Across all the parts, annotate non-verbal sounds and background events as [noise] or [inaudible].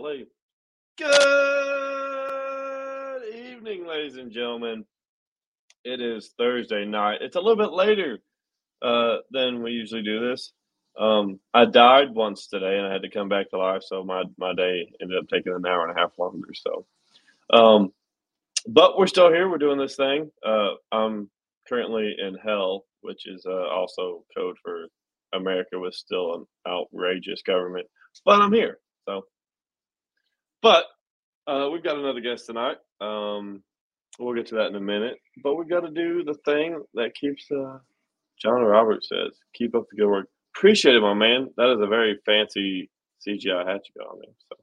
Golly. Good evening, ladies and gentlemen. It is Thursday night. It's a little bit later uh, than we usually do this. Um, I died once today and I had to come back to life, so my, my day ended up taking an hour and a half longer. So, um, but we're still here. We're doing this thing. Uh, I'm currently in hell, which is uh, also code for America was still an outrageous government. But I'm here. So, but uh, we've got another guest tonight. Um, we'll get to that in a minute. But we've got to do the thing that keeps uh, John Roberts says, keep up the good work. Appreciate it, my man. That is a very fancy CGI hat you got on there. So,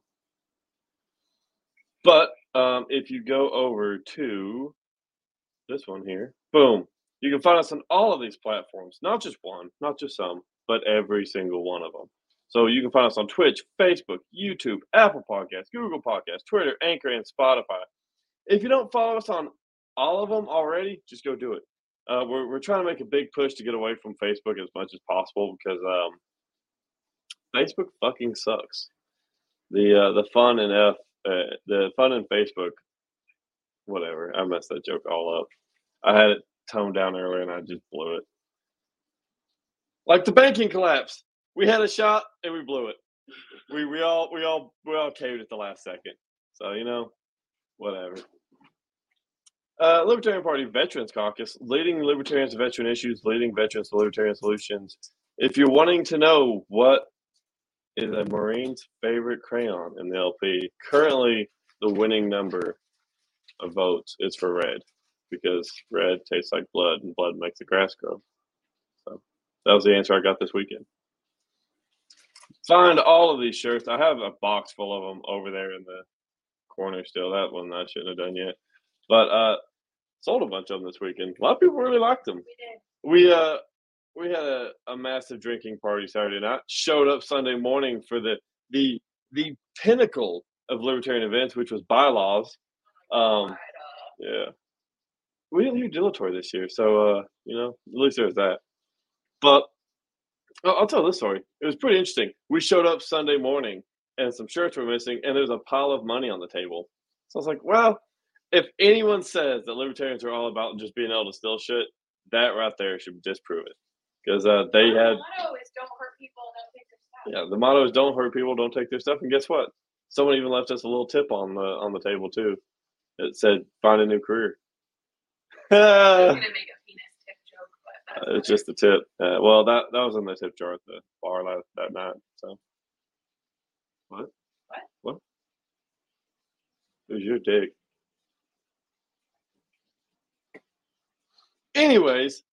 but um, if you go over to this one here, boom, you can find us on all of these platforms, not just one, not just some, but every single one of them. So you can find us on Twitch, Facebook, YouTube, Apple Podcasts, Google Podcasts, Twitter, Anchor, and Spotify. If you don't follow us on all of them already, just go do it. Uh, we're, we're trying to make a big push to get away from Facebook as much as possible because um, Facebook fucking sucks. The uh, the fun and F uh, the fun in Facebook, whatever. I messed that joke all up. I had it toned down earlier and I just blew it. Like the banking collapse we had a shot and we blew it. We we all we all we all caved at the last second. So you know, whatever. Uh, Libertarian Party Veterans Caucus, leading libertarians to veteran issues, leading veterans to libertarian solutions. If you're wanting to know what is a Marine's favorite crayon in the LP, currently the winning number of votes is for red because red tastes like blood and blood makes the grass grow. So that was the answer I got this weekend find all of these shirts. I have a box full of them over there in the corner still. That one I shouldn't have done yet. But uh sold a bunch of them this weekend. A lot of people really liked them. We, we uh we had a, a massive drinking party Saturday night. Showed up Sunday morning for the the the pinnacle of libertarian events, which was bylaws. Um yeah. We didn't hear dilatory this year, so uh, you know, at least there's that. But I'll tell this story. It was pretty interesting. We showed up Sunday morning and some shirts were missing, and there's a pile of money on the table. So I was like, well, if anyone says that libertarians are all about just being able to steal shit, that right there should disprove it. Because uh, they the had. motto is don't hurt people, don't take their stuff. Yeah, the motto is don't hurt people, don't take their stuff. And guess what? Someone even left us a little tip on the on the table too. It said, "Find a new career." [laughs] [laughs] it's just the tip. Uh, well, that that was in the tip jar at the bar last that night. So, what? What? What? It was your dick. Anyways,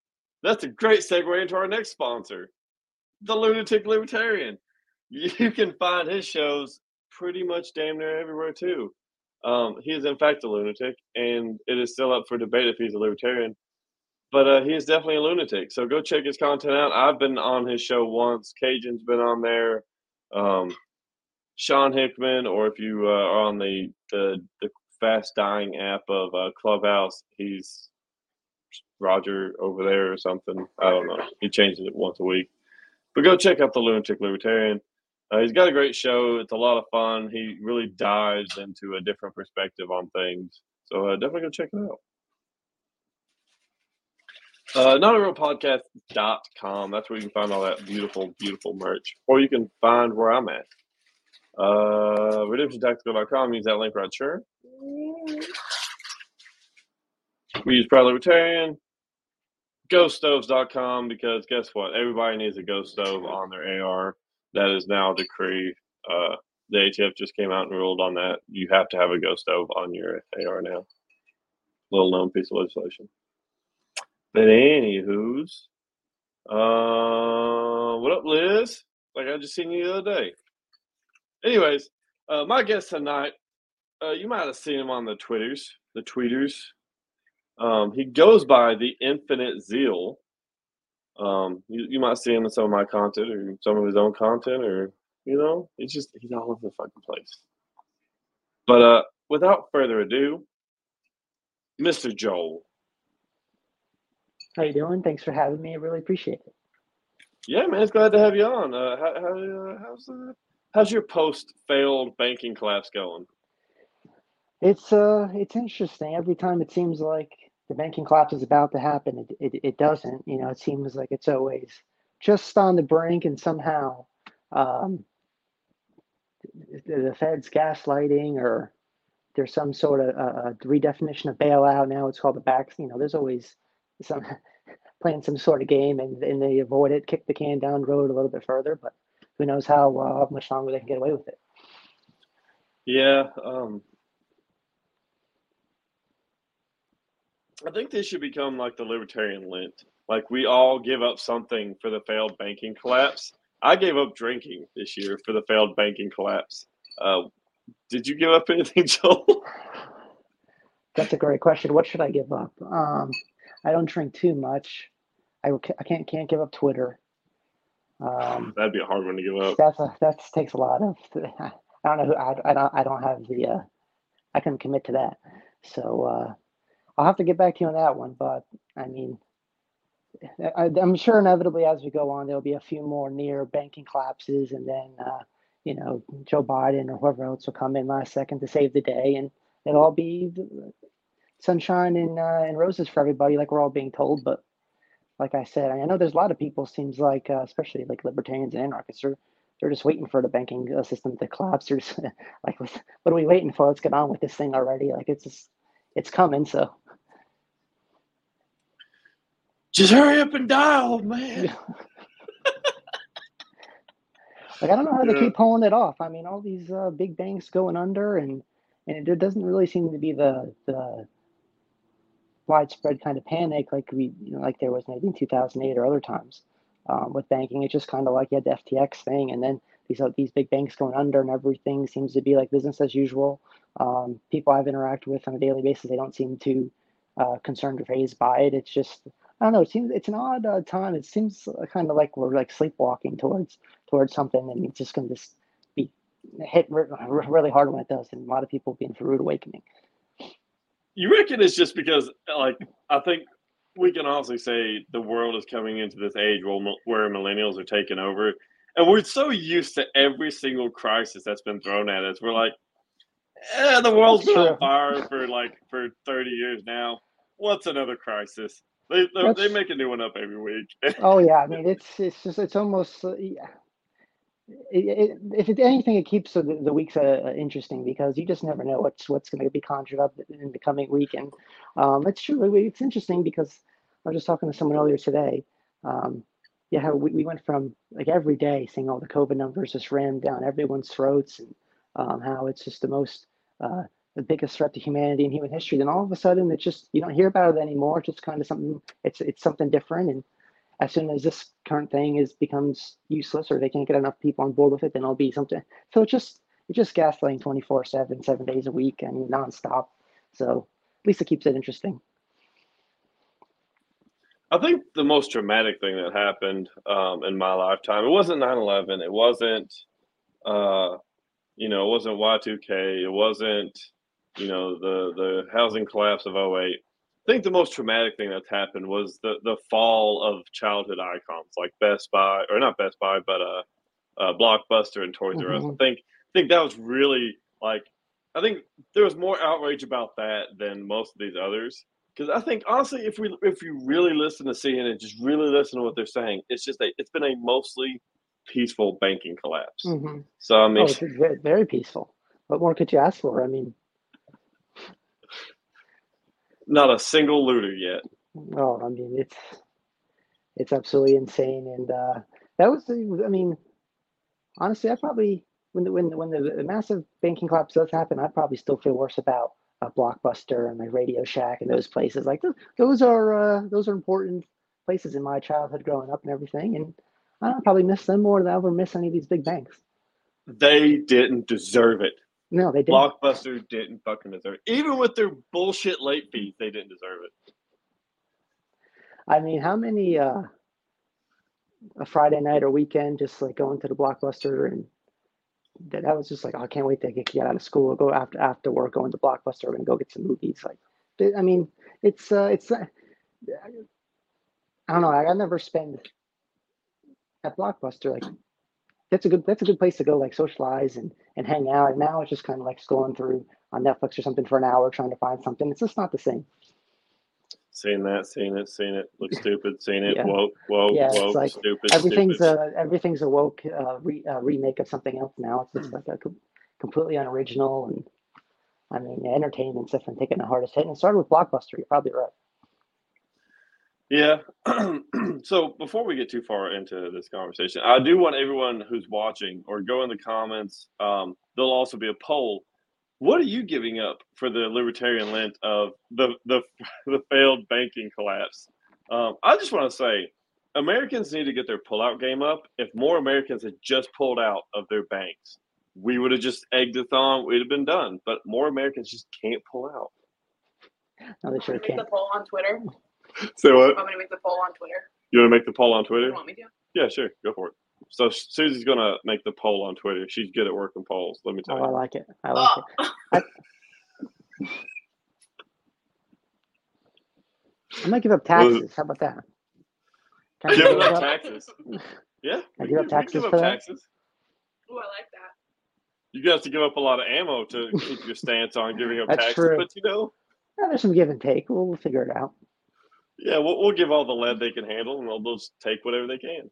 that's a great segue into our next sponsor, the Lunatic Libertarian. You can find his shows pretty much damn near everywhere too. Um, he is in fact a lunatic, and it is still up for debate if he's a libertarian but uh, he is definitely a lunatic. So go check his content out. I've been on his show once. Cajun's been on there. Um, Sean Hickman, or if you uh, are on the, the the fast dying app of uh, Clubhouse, he's Roger over there or something. I don't know. He changes it once a week. But go check out the Lunatic Libertarian. Uh, he's got a great show. It's a lot of fun. He really dives into a different perspective on things. So uh, definitely go check it out. Uh, not a real podcast.com. That's where you can find all that beautiful, beautiful merch. Or you can find where I'm at. Uh, redemptiontactical.com. Use that link right sure. We use Proud Libertarian. GhostStoves.com because guess what? Everybody needs a ghost stove on their AR. That is now a decree. Uh, the ATF just came out and ruled on that. You have to have a ghost stove on your AR now. Little known piece of legislation. But anywho's, uh, what up, Liz? Like I just seen you the other day. Anyways, uh, my guest tonight, uh, you might have seen him on the Twitters, the tweeters. Um, he goes by the Infinite Zeal. Um, you, you might see him in some of my content or some of his own content, or you know, he's just he's all over the fucking place. But uh, without further ado, Mr. Joel. How you doing? Thanks for having me. I really appreciate it. Yeah, man, it's glad to have you on. Uh, how, how uh, how's uh, how's your post failed banking collapse going? It's uh, it's interesting. Every time it seems like the banking collapse is about to happen, it, it, it doesn't. You know, it seems like it's always just on the brink, and somehow um, the, the Fed's gaslighting, or there's some sort of uh, redefinition of bailout. Now it's called the backs. You know, there's always some [laughs] playing some sort of game, and, and they avoid it, kick the can down the road a little bit further. But who knows how uh, much longer they can get away with it. Yeah, um, I think this should become like the libertarian Lent. Like we all give up something for the failed banking collapse. I gave up drinking this year for the failed banking collapse. Uh, did you give up [laughs] anything, Joel? That's a great question. What should I give up? Um, I don't drink too much. I, I can't can't give up Twitter. Um, [sighs] That'd be a hard one to give up. that's a that takes a lot of. [laughs] I don't know. Who, I I don't I don't have the. Uh, I couldn't commit to that. So uh, I'll have to get back to you on that one. But I mean, I, I'm sure inevitably as we go on, there'll be a few more near banking collapses, and then uh, you know Joe Biden or whoever else will come in last second to save the day, and it'll all be sunshine and uh, and roses for everybody, like we're all being told. But like I said, I know there's a lot of people. Seems like, uh, especially like libertarians and anarchists, are they're just waiting for the banking uh, system to collapse. They're just [laughs] like, what are we waiting for? Let's get on with this thing already. Like it's just, it's coming. So just hurry up and die, old man. [laughs] like I don't know how Yeah. they keep pulling it off. I mean, all these uh, big banks going under, and and it doesn't really seem to be the the widespread kind of panic like we you know, like there was maybe in 2008 or other times um, with banking. It's just kind of like you had the FTX thing, and then these uh, these big banks going under, and everything seems to be like business as usual. Um, people I've interacted with on a daily basis, they don't seem too uh, concerned or phased by it. It's just I don't know. It seems it's an odd uh, time. It seems kind of like we're like sleepwalking towards towards something, and it's just going to just be hit re- re- really hard when it does, and a lot of people being for rude awakening. You reckon it's just because, like, I think we can honestly say the world is coming into this age where, where millennials are taking over, and we're so used to every single crisis that's been thrown at us. We're like, eh, the world's been on fire for like for thirty years now. What's another crisis? They they, they make a new one up every week. Oh yeah, I [laughs] mean it's it's just it's almost uh, yeah. It, it, if it's anything, it keeps the, the weeks uh, interesting because you just never know what's what's going to be conjured up in the coming week, and um, it's true. It's interesting because I was just talking to someone earlier today. Um, yeah, we, we went from like every day seeing all the COVID numbers just ran down everyone's throats, and um, how it's just the most uh, the biggest threat to humanity and human history. Then all of a sudden, it's just you don't hear about it anymore. It's just kind of something. It's it's something different, and as soon as this current thing is becomes useless or they can't get enough people on board with it, then it'll be something. So it's just it's just gaslighting 24 7, seven days a week, mean, nonstop. So at least it keeps it interesting. I think the most dramatic thing that happened um, in my lifetime, it wasn't 9-11. It wasn't, uh, you know, it wasn't Y2K. It wasn't, you know, the, the housing collapse of 08. I think the most traumatic thing that's happened was the, the fall of childhood icons like Best Buy, or not Best Buy, but uh, uh, Blockbuster and Toys R Us. I Mhm. think, I think that was really like, I think there was more outrage about that than most of these others because I think honestly, if we if you really listen to CNN, just really listen to what they're saying, it's just a it's been a mostly peaceful banking collapse. hmm So I mean, Oh, very peaceful. What more could you ask for? I mean, not a single looter yet. oh, I mean, it's it's absolutely insane. And uh, that was, I mean, honestly, I probably when the when the, when the, massive banking collapse does happen, I probably still feel worse about uh, Blockbuster and like Radio Shack and those places. Like those, those are uh, those are important places in my childhood growing up and everything. And I don't probably miss them more than I ever miss any of these big banks. They didn't deserve it. No, they didn't. Blockbuster didn't fucking deserve it. Even with their bullshit late fees, they didn't deserve it. I mean, how many uh, a Friday night or weekend just like going to the Blockbuster and that, that was just like, oh, I can't wait to get, get out of school go after after work, going to Blockbuster and go get some movies. Like, I mean, it's uh, it's uh, I don't know. I, I never spend at Blockbuster like that's a good that's a good place to go like socialize and and hang out. And now it's just kind of like scrolling through on Netflix or something for an hour trying to find something. It's just not the same. Seeing that, seeing it, seeing it, look [laughs] stupid, seeing it, Yeah. woke, woke, Yeah, woke, like stupid, Everything's stupid. a everything's a woke uh, re, uh, remake of something else now. It's just like a com- completely unoriginal and I mean entertainment's definitely taking the hardest hit. And it started with Blockbuster. You're probably right. Yeah. [clears throat] so before we get too far into this conversation, I do want everyone who's watching or go in the comments. Um, there'll also be a poll. What are you giving up for the libertarian lent of the the, [laughs] the failed banking collapse? Um, I just want to say, Americans need to get their pullout game up. If more Americans had just pulled out of their banks, we would have just egged it on. We'd have been done. But more Americans just can't pull out. No, they sure make can't. the poll on Twitter? [laughs] Say what? I'm going to make the poll on Twitter? You want to make the poll on Twitter? You want me to? Yeah, sure. Go for it. So Susie's gonna make the poll on Twitter. She's good at working polls. Let me tell oh, you. Oh, I like it. I like Oh, it. I might give up taxes. How about that? Can I Give give up up? taxes. Yeah. I give up can- we can taxes give up for that? taxes. Ooh, I like that. You guys have to give up a lot of ammo to keep your stance on giving up That's taxes. true. But you know, Yeah, there's some give and take. We'll, we'll figure it out. Yeah, we'll, we'll give all the lead they can handle, and they'll just take whatever they can.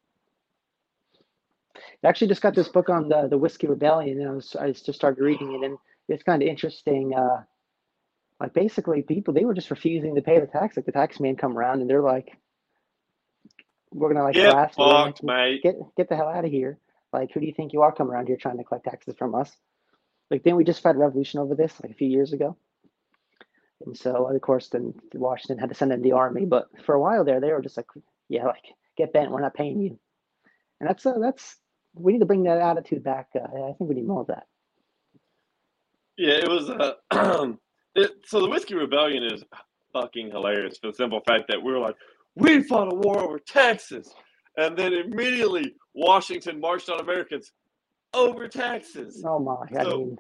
I actually just got this book on the the whiskey rebellion, and I was I just started reading it, and it's kind of interesting. Uh, like basically, people they were just refusing to pay the tax. Like the tax man come around, and they're like, "We're gonna like Get blast you, like, mate. get get the hell out of here! Like, who do you think you are coming around here trying to collect taxes from us?" Like, then we just a revolution over this like a few years ago, and so of course then Washington had to send in the army. But for a while there, they were just like, "Yeah, like get bent. We're not paying you." And that's uh, that's we need to bring that attitude back. Uh, I think we need more of that. Yeah, it was. Uh, [clears throat] it, so the whiskey rebellion is fucking hilarious for the simple fact that we were like, we fought a war over taxes, and then immediately Washington marched on Americans over taxes. Oh my! I So- mean,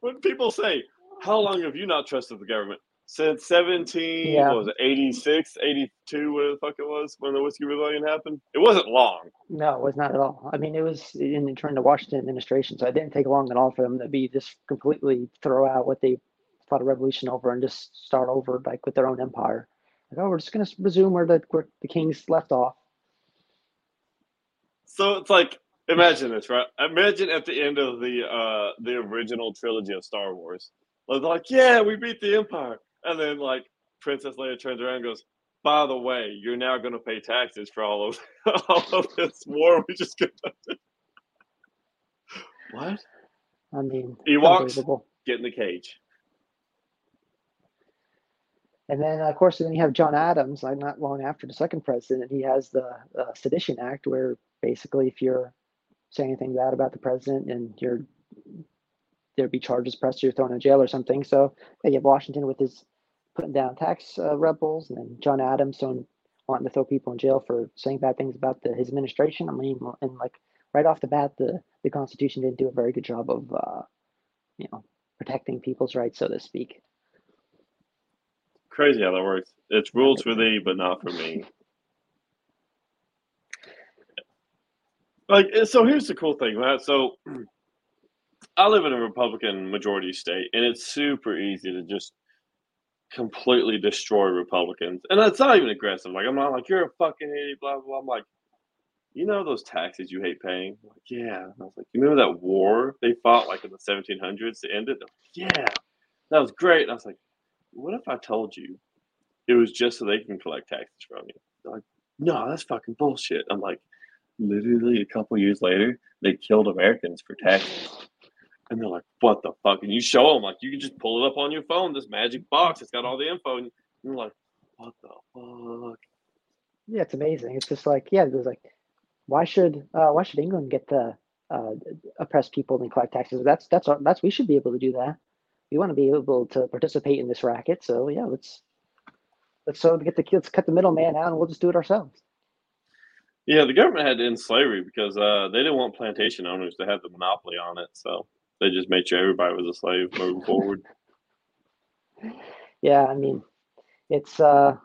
When people say, "How long have you not trusted the government?" Since 17, Yeah. what was it 86, 82, whatever the fuck it was when the whiskey rebellion happened? It wasn't long. no, it was not at all. I mean, it was in during the Washington administration, so it didn't take long at all for them to be just completely throw out what they fought a revolution over and just start over like with their own empire. Like, oh, we're just gonna resume where the where the kings left off. So it's like imagine this, right? Imagine at the end of the uh the original trilogy of Star Wars. They're like, yeah, we beat the Empire. And then like Princess Leia turns around and goes, by the way, you're now gonna pay taxes for all of [laughs] all of this war we just conducted. What? I mean, Ewoks? Get in the cage. And then, of course, then you have John Adams. Like not long after the second president, he has the uh, Sedition Act, where basically, if you're saying anything bad about the president, and you're there'd be charges pressed, you're thrown in jail or something. So yeah, you have Washington with his putting down tax uh, rebels, and then John Adams so wanting to throw people in jail for saying bad things about the, his administration. I mean, and like right off the bat, the the Constitution didn't do a very good job of, uh, you know, protecting people's rights, so to speak. Crazy how that works. It's rules for thee, but not for me. [laughs] Like, so here's the cool thing, right? So, I live in a Republican majority state, and it's super easy to just completely destroy Republicans. And that's not even aggressive. Like, I'm not like, you're a fucking idiot, blah, blah, blah. I'm like, you know those taxes you hate paying? I'm like, yeah. And I was like, you remember that war they fought like in the 1700s to end it? Like, yeah, that was great. And I was like, what if I told you it was just so they can collect taxes from you? They're like, no, that's fucking bullshit. I'm like, literally a couple years later, they killed Americans for taxes. And they're like, what the fuck? And you show them, like, you can just pull it up on your phone, this magic box. It's got all the info. And you're like, what the fuck? Yeah, it's amazing. It's just like, yeah, it was like, why should uh, why should England get to uh, oppress people and collect taxes? That's that's that's we should be able to do that. We want to be able to participate in this racket. So yeah, let's let's so get the let's cut the middleman out and we'll just do it ourselves. Yeah, the government had to end slavery because uh, they didn't want plantation owners to have the monopoly on it. So they just made sure everybody was a slave moving forward. [laughs] Yeah, I mean, it's uh,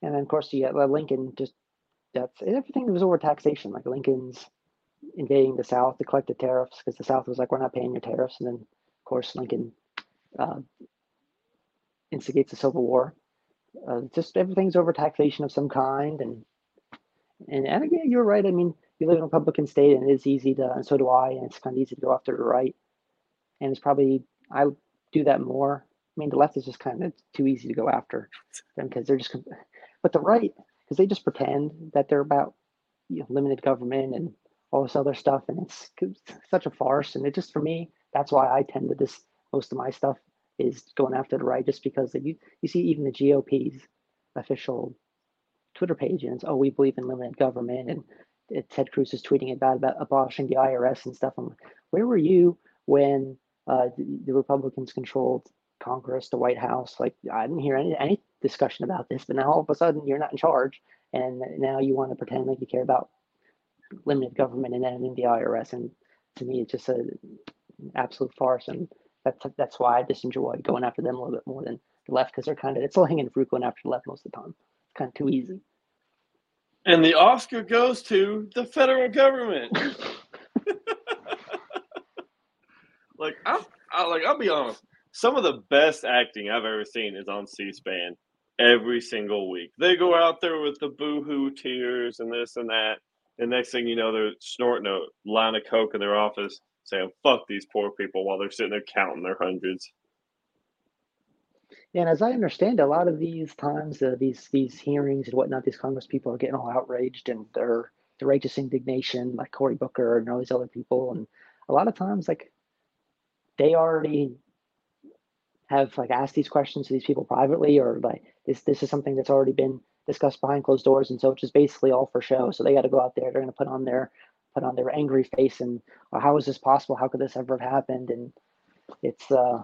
and then of course you get uh, Lincoln just that's everything was over taxation. Like Lincoln's invading the South to collect the tariffs because the South was like, we're not paying your tariffs. And then, of course, Lincoln uh, instigates a civil war. Uh, just everything's over taxation of some kind. And, and, and again, you're right. I mean, you live in a Republican state and it is easy to, and so do I, and it's kind of easy to go after the right. And it's probably, I do that more. I mean, the left is just kind of too easy to go after [laughs] them because they're just, but the right, because they just pretend that they're about you know, limited government and all this other stuff, and it's, it's such a farce. And it just for me, that's why I tend to this most of my stuff is going after the right, just because you you see even the GOP's official Twitter page and it's oh we believe in limited government and it, Ted Cruz is tweeting about about abolishing the IRS and stuff. I'm like, where were you when uh, the, the Republicans controlled Congress, the White House? Like I didn't hear any any discussion about this, but now all of a sudden you're not in charge, and now you want to pretend like you care about limited government and ending the IRS. And to me, it's just a absolute farce. And that's that's why I just enjoy going after them a little bit more than the left because they're kind of it's all hanging fruit going after the left most of the time. It's kind of too easy. And the Oscar goes to the federal government. [laughs] like I, I like I'll be honest. Some of the best acting I've ever seen is on C-SPAN every single week. They go out there with the boohoo tears and this and that. And next thing you know, they're snorting a line of coke in their office, saying "fuck these poor people" while they're sitting there counting their hundreds. And as I understand, a lot of these times, uh, these these hearings and whatnot, these Congress people are getting all outraged and their the righteous indignation, like Cory Booker and all these other people, and a lot of times, like they already have like asked these questions to these people privately, or like this this is something that's already been discussed behind closed doors, and so it's just basically all for show. So they got to go out there. They're going to put on their put on their angry face and well, how is this possible? How could this ever have happened? And it's uh,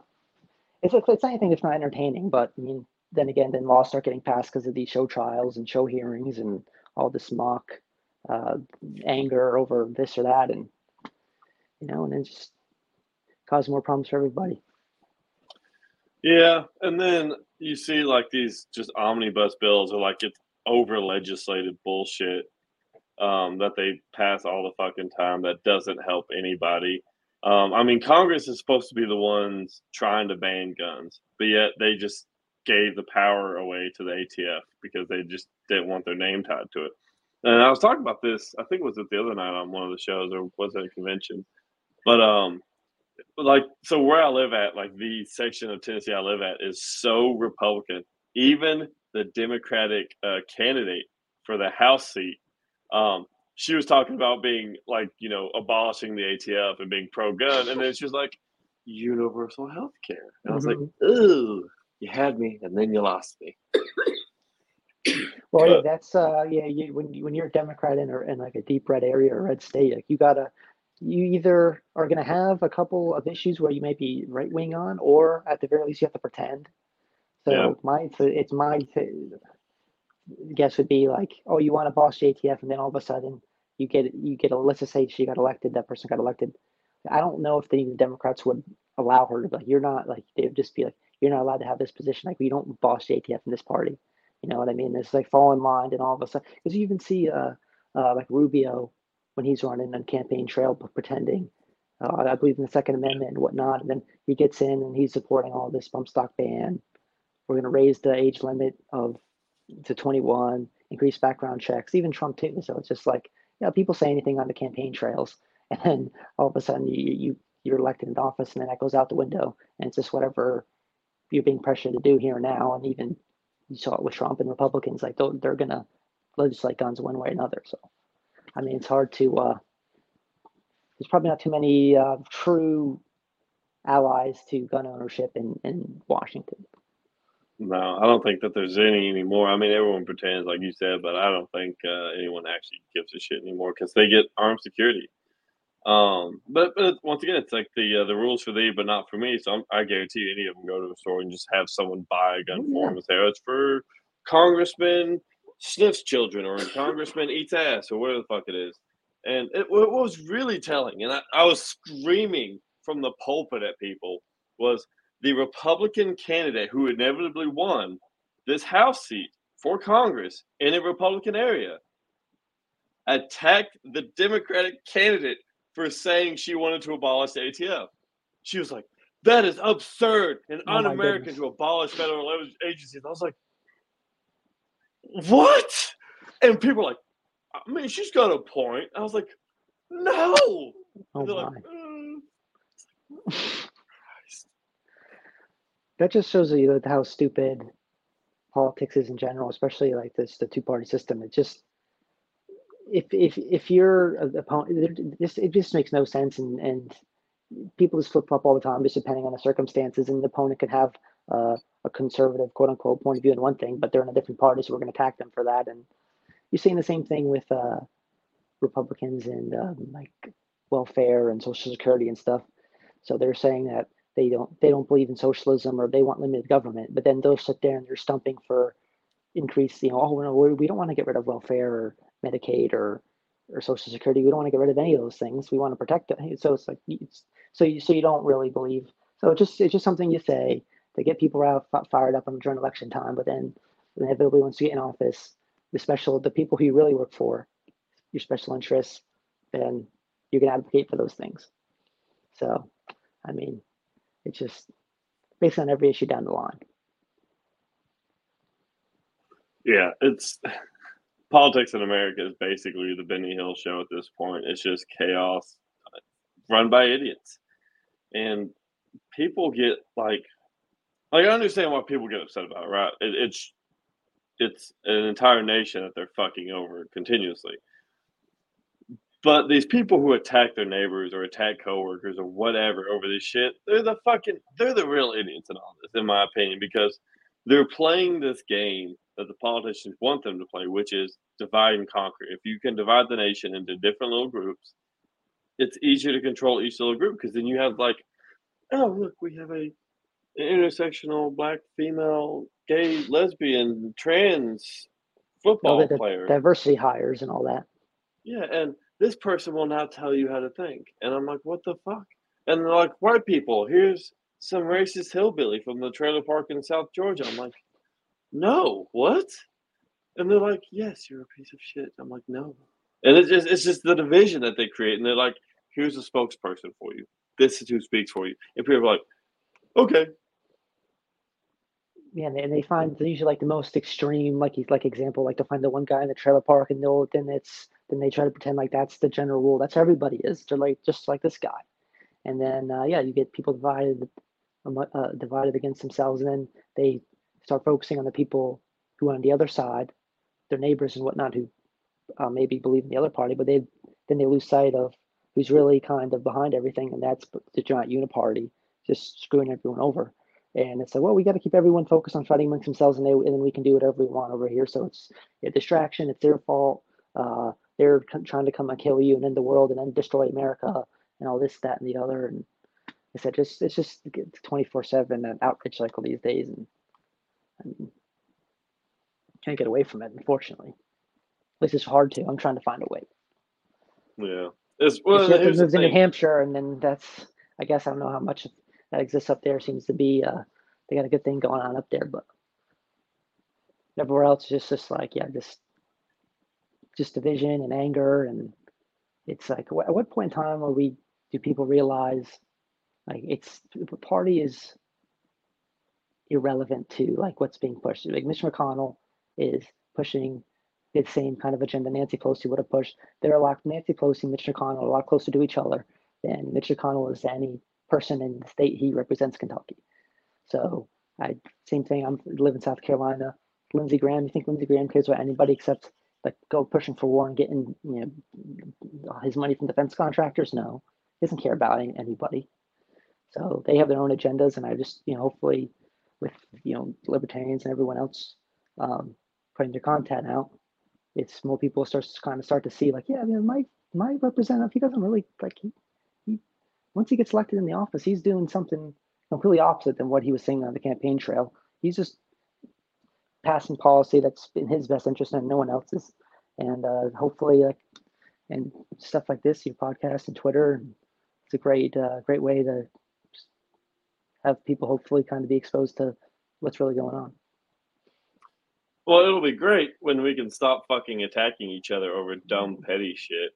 it's it's anything if not entertaining. But I mean, then again, then laws start getting passed because of these show trials and show hearings and all this mock uh, anger over this or that, and you know, and then just cause more problems for everybody. Yeah, and then you see like these just omnibus bills are like it's over legislated bullshit um, that they pass all the fucking time that doesn't help anybody. Um, I mean, Congress is supposed to be the ones trying to ban guns, but yet they just gave the power away to the ATF because they just didn't want their name tied to it. And I was talking about this, I think it was it the other night on one of the shows or was it a convention? But um like so where I live at, like the section of Tennessee I live at is so Republican. Even the Democratic uh, candidate for the House seat, um, she was talking about being like you know abolishing the ATF and being pro gun, and then she was like universal health care. And I was like, Mhm. ooh, you had me, and then you lost me. Well, yeah, that's uh, yeah. You, when you, when you're a Democrat in, or in like a deep red area or red state, like you gotta, you either are gonna have a couple of issues where you may be right wing on, or at the very least you have to pretend. So Yeah. my, it's my guess would be like, oh, you want to boss the ATF, and then all of a sudden you get you get a let's just say she got elected, that person got elected. I don't know if the, the Democrats would allow her to like you're not like they would just be like you're not allowed to have this position like we don't boss the ATF in this party. You know what I mean? It's like fall in line, and all of a sudden, because you even see uh, uh, like Rubio when he's running on campaign trail pretending, uh, I believe in the Second Amendment and whatnot, and then he gets in and he's supporting all this bump stock ban. We're going to raise the age limit of to 21, increase background checks, even Trump too. So it's just like you know, people say anything on the campaign trails, [laughs] and then all of a sudden you you you're elected into office, and then that goes out the window, and it's just whatever you're being pressured to do here and now, and even you saw it with Trump and Republicans, like they're, they're gonna legislate guns one way or another. So, I mean, it's hard to. Uh, there's probably not too many uh, true allies to gun ownership in in Washington. No, I don't think that there's any anymore. I mean, everyone pretends, like you said, but I don't think uh, anyone actually gives a shit anymore because they get armed security. Um, but, but once again, it's like the uh, the rules for thee, but not for me. So I'm, I guarantee any of them go to a store and just have someone buy a gun Oh, for them and say, "Oh, it's for Congressman sniffs children or Congressman eats ass or whatever the fuck it is." And it, what was really telling, and I, I was screaming from the pulpit at people, was the Republican candidate who inevitably won this House seat for Congress in a Republican area attacked the Democratic candidate for saying she wanted to abolish the ATF. She was like, "That is absurd and Oh un-American to abolish federal agencies." I was like, "What?" And people were like, "I mean, she's got a point." I was like, "No." Oh my. like, "Uh, that just shows you that how stupid politics is in general, especially like this the two party system. It just if if if you're a opponent, this it just makes no sense, and and people just flip flop all the time, just depending on the circumstances. And the opponent could have uh, a conservative quote unquote point of view in one thing, but they're in a different party, so we're going to attack them for that. And you're seeing the same thing with uh, Republicans and um, like welfare and Social Security and stuff. So they're saying that they don't they don't believe in socialism or they want limited government, but then they'll sit there and they're stumping for increase. You know, oh no, we we don't want to get rid of welfare or Medicaid or or Social Security. We don't want to get rid of any of those things. We want to protect it. So it's like it's, so you so you don't really believe. So it's just it's just something you say to get people out fired up during election time. But then inevitably once you get in office, the special the people who you really work for, your special interests, then you can advocate for those things. So, I mean, it's just based on every issue down the line. Yeah, it's politics in America is basically the Benny Hill show at this point. It's just chaos run by idiots. And people get like like I understand why people get upset about it, right? It, it's it's an entire nation that they're fucking over continuously. But these people who attack their neighbors or attack coworkers or whatever over this shit, they're the fucking they're the real idiots in all this, in my opinion, because they're playing this game that the politicians want them to play, which is divide and conquer. If you can divide the nation into different little groups, it's easier to control each little group because then you have like, oh look, we have a intersectional black, female, gay, lesbian, trans football the player. diversity hires and all that. Yeah, and this person will now tell you how to think. And I'm like, what the fuck? And they're like, white people, here's some racist hillbilly from the trailer park in South Georgia. I'm like, no, what? And they're like, yes, you're a piece of shit. I'm like, no. And it's just it's just the division that they create. And they're like, here's a spokesperson for you. This is who speaks for you. And people are like, okay. Yeah, and they, they find they're usually like the most extreme, like he's like example, like to find the one guy in the trailer park, and then it's then they try to pretend like that's the general rule. That's how everybody is. They're like just like this guy, and then uh, yeah, you get people divided, uh, divided against themselves, and then they start focusing on the people who are on the other side, their neighbors and whatnot, who uh, maybe believe in the other party, but they then they lose sight of who's really kind of behind everything, and that's the giant uniparty just screwing everyone over. And it's like, well, we got to keep everyone focused on fighting amongst themselves, and, they, and then we can do whatever we want over here. So it's a distraction. It's their fault. Uh, they're c- trying to come and kill you and end the world and then destroy America and all this, that, and the other. And I said, just it's just twenty four seven an outrage cycle these days, and I mean, can't get away from it, unfortunately. At least it's hard to. I'm trying to find a way. Yeah. It's well, Well, here's the moves in New. Hampshire, and then that's I guess I don't know how much that exists up there. Seems to be uh, they got a good thing going on up there, but everywhere else is just just like yeah, just just division and anger, and it's like at what point in time are we do people realize like it's the party is irrelevant to like what's being pushed. Like Mitch McConnell is pushing the same kind of agenda Nancy Pelosi would have pushed. They're a lot Nancy Pelosi Mitch McConnell a lot closer to each other than Mitch McConnell is any person in the state he represents, Kentucky. So I same thing. I'm live in South Carolina. Lindsey Graham. You think Lindsey Graham cares about anybody except like go pushing for war and getting you know his money from defense contractors? No, he doesn't care about anybody. So they have their own agendas, and I just you know hopefully with you know libertarians and everyone else um, putting their content out, it's more people start to kind of start to see like yeah, man, my my representative he doesn't really like he once he gets elected in the office he's doing something completely opposite than what he was saying on the campaign trail. He's just passing policy that's in his best interest and no one else's. And uh, hopefully, like, and stuff like this, your podcast and Twitter, it's a great, uh, great way to have people hopefully kind of be exposed to what's really going on. Well, it'll be great when we can stop fucking attacking each other over dumb petty shit.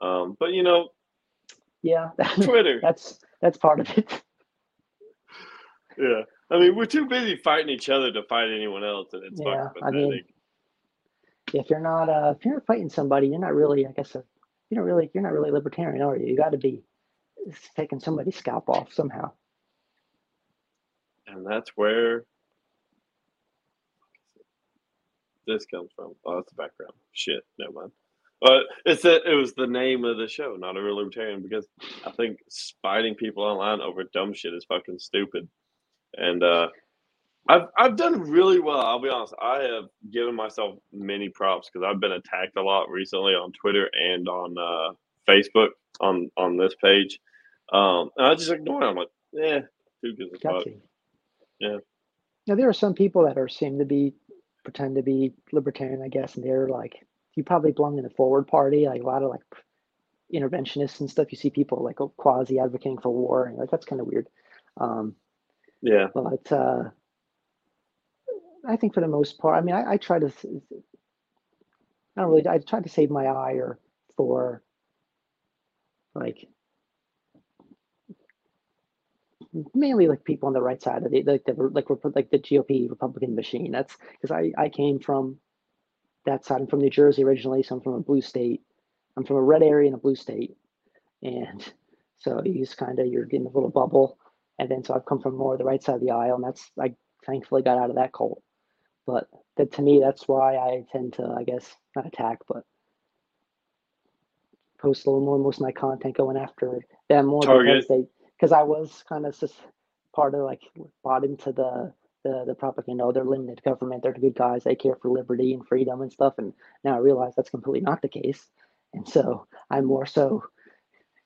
Um, but you know, Yeah, [laughs] Twitter. that's that's part of it. yeah. I mean, we're too busy fighting each other to fight anyone else, and it's Yeah, I mean, if you're not uh if you're not fighting somebody, you're not really, I guess, a, you're not really you're not really libertarian, are you? You got to be taking somebody's scalp off somehow. and that's where this comes from. Oh, that's the background. Shit, never mind. But it's that it was the name of the show, not a real libertarian, because I think fighting people online over dumb shit is fucking stupid. And uh, I've I've done really well. I'll be honest. I have given myself many props because I've been attacked a lot recently on Twitter and on uh, Facebook on on this page. Um, and I just ignore it. I'm like, yeah, who gives a fuck? Yeah. Now there are some people that are seem to be pretend to be libertarian, I guess, and they're like you probably belong in the forward party, like a lot of like interventionists and stuff. You see people like quasi advocating for war, and like that's kind of weird. Um, Yeah. but uh, I think for the most part, I mean, I, I try to, I don't really, I try to save my ire for like mainly like people on the right side of the like the like like the GOP Republican machine. That's because I I came from that side. I'm from New Jersey originally, so I'm from a blue state. I'm from a red area in a blue state, and [laughs] so you just kind of you're getting a little bubble, and then so I've come from more the right side of the aisle, and that's I thankfully got out of that cult. But that to me, that's why I tend to I guess not attack, but post a little more most of my content going after them more because they because I was kind of just part of like bought into the the the propaganda. Oh, they're limited government. They're the good guys. They care for liberty and freedom and stuff. And now I realize that's completely not the case. And so I'm more so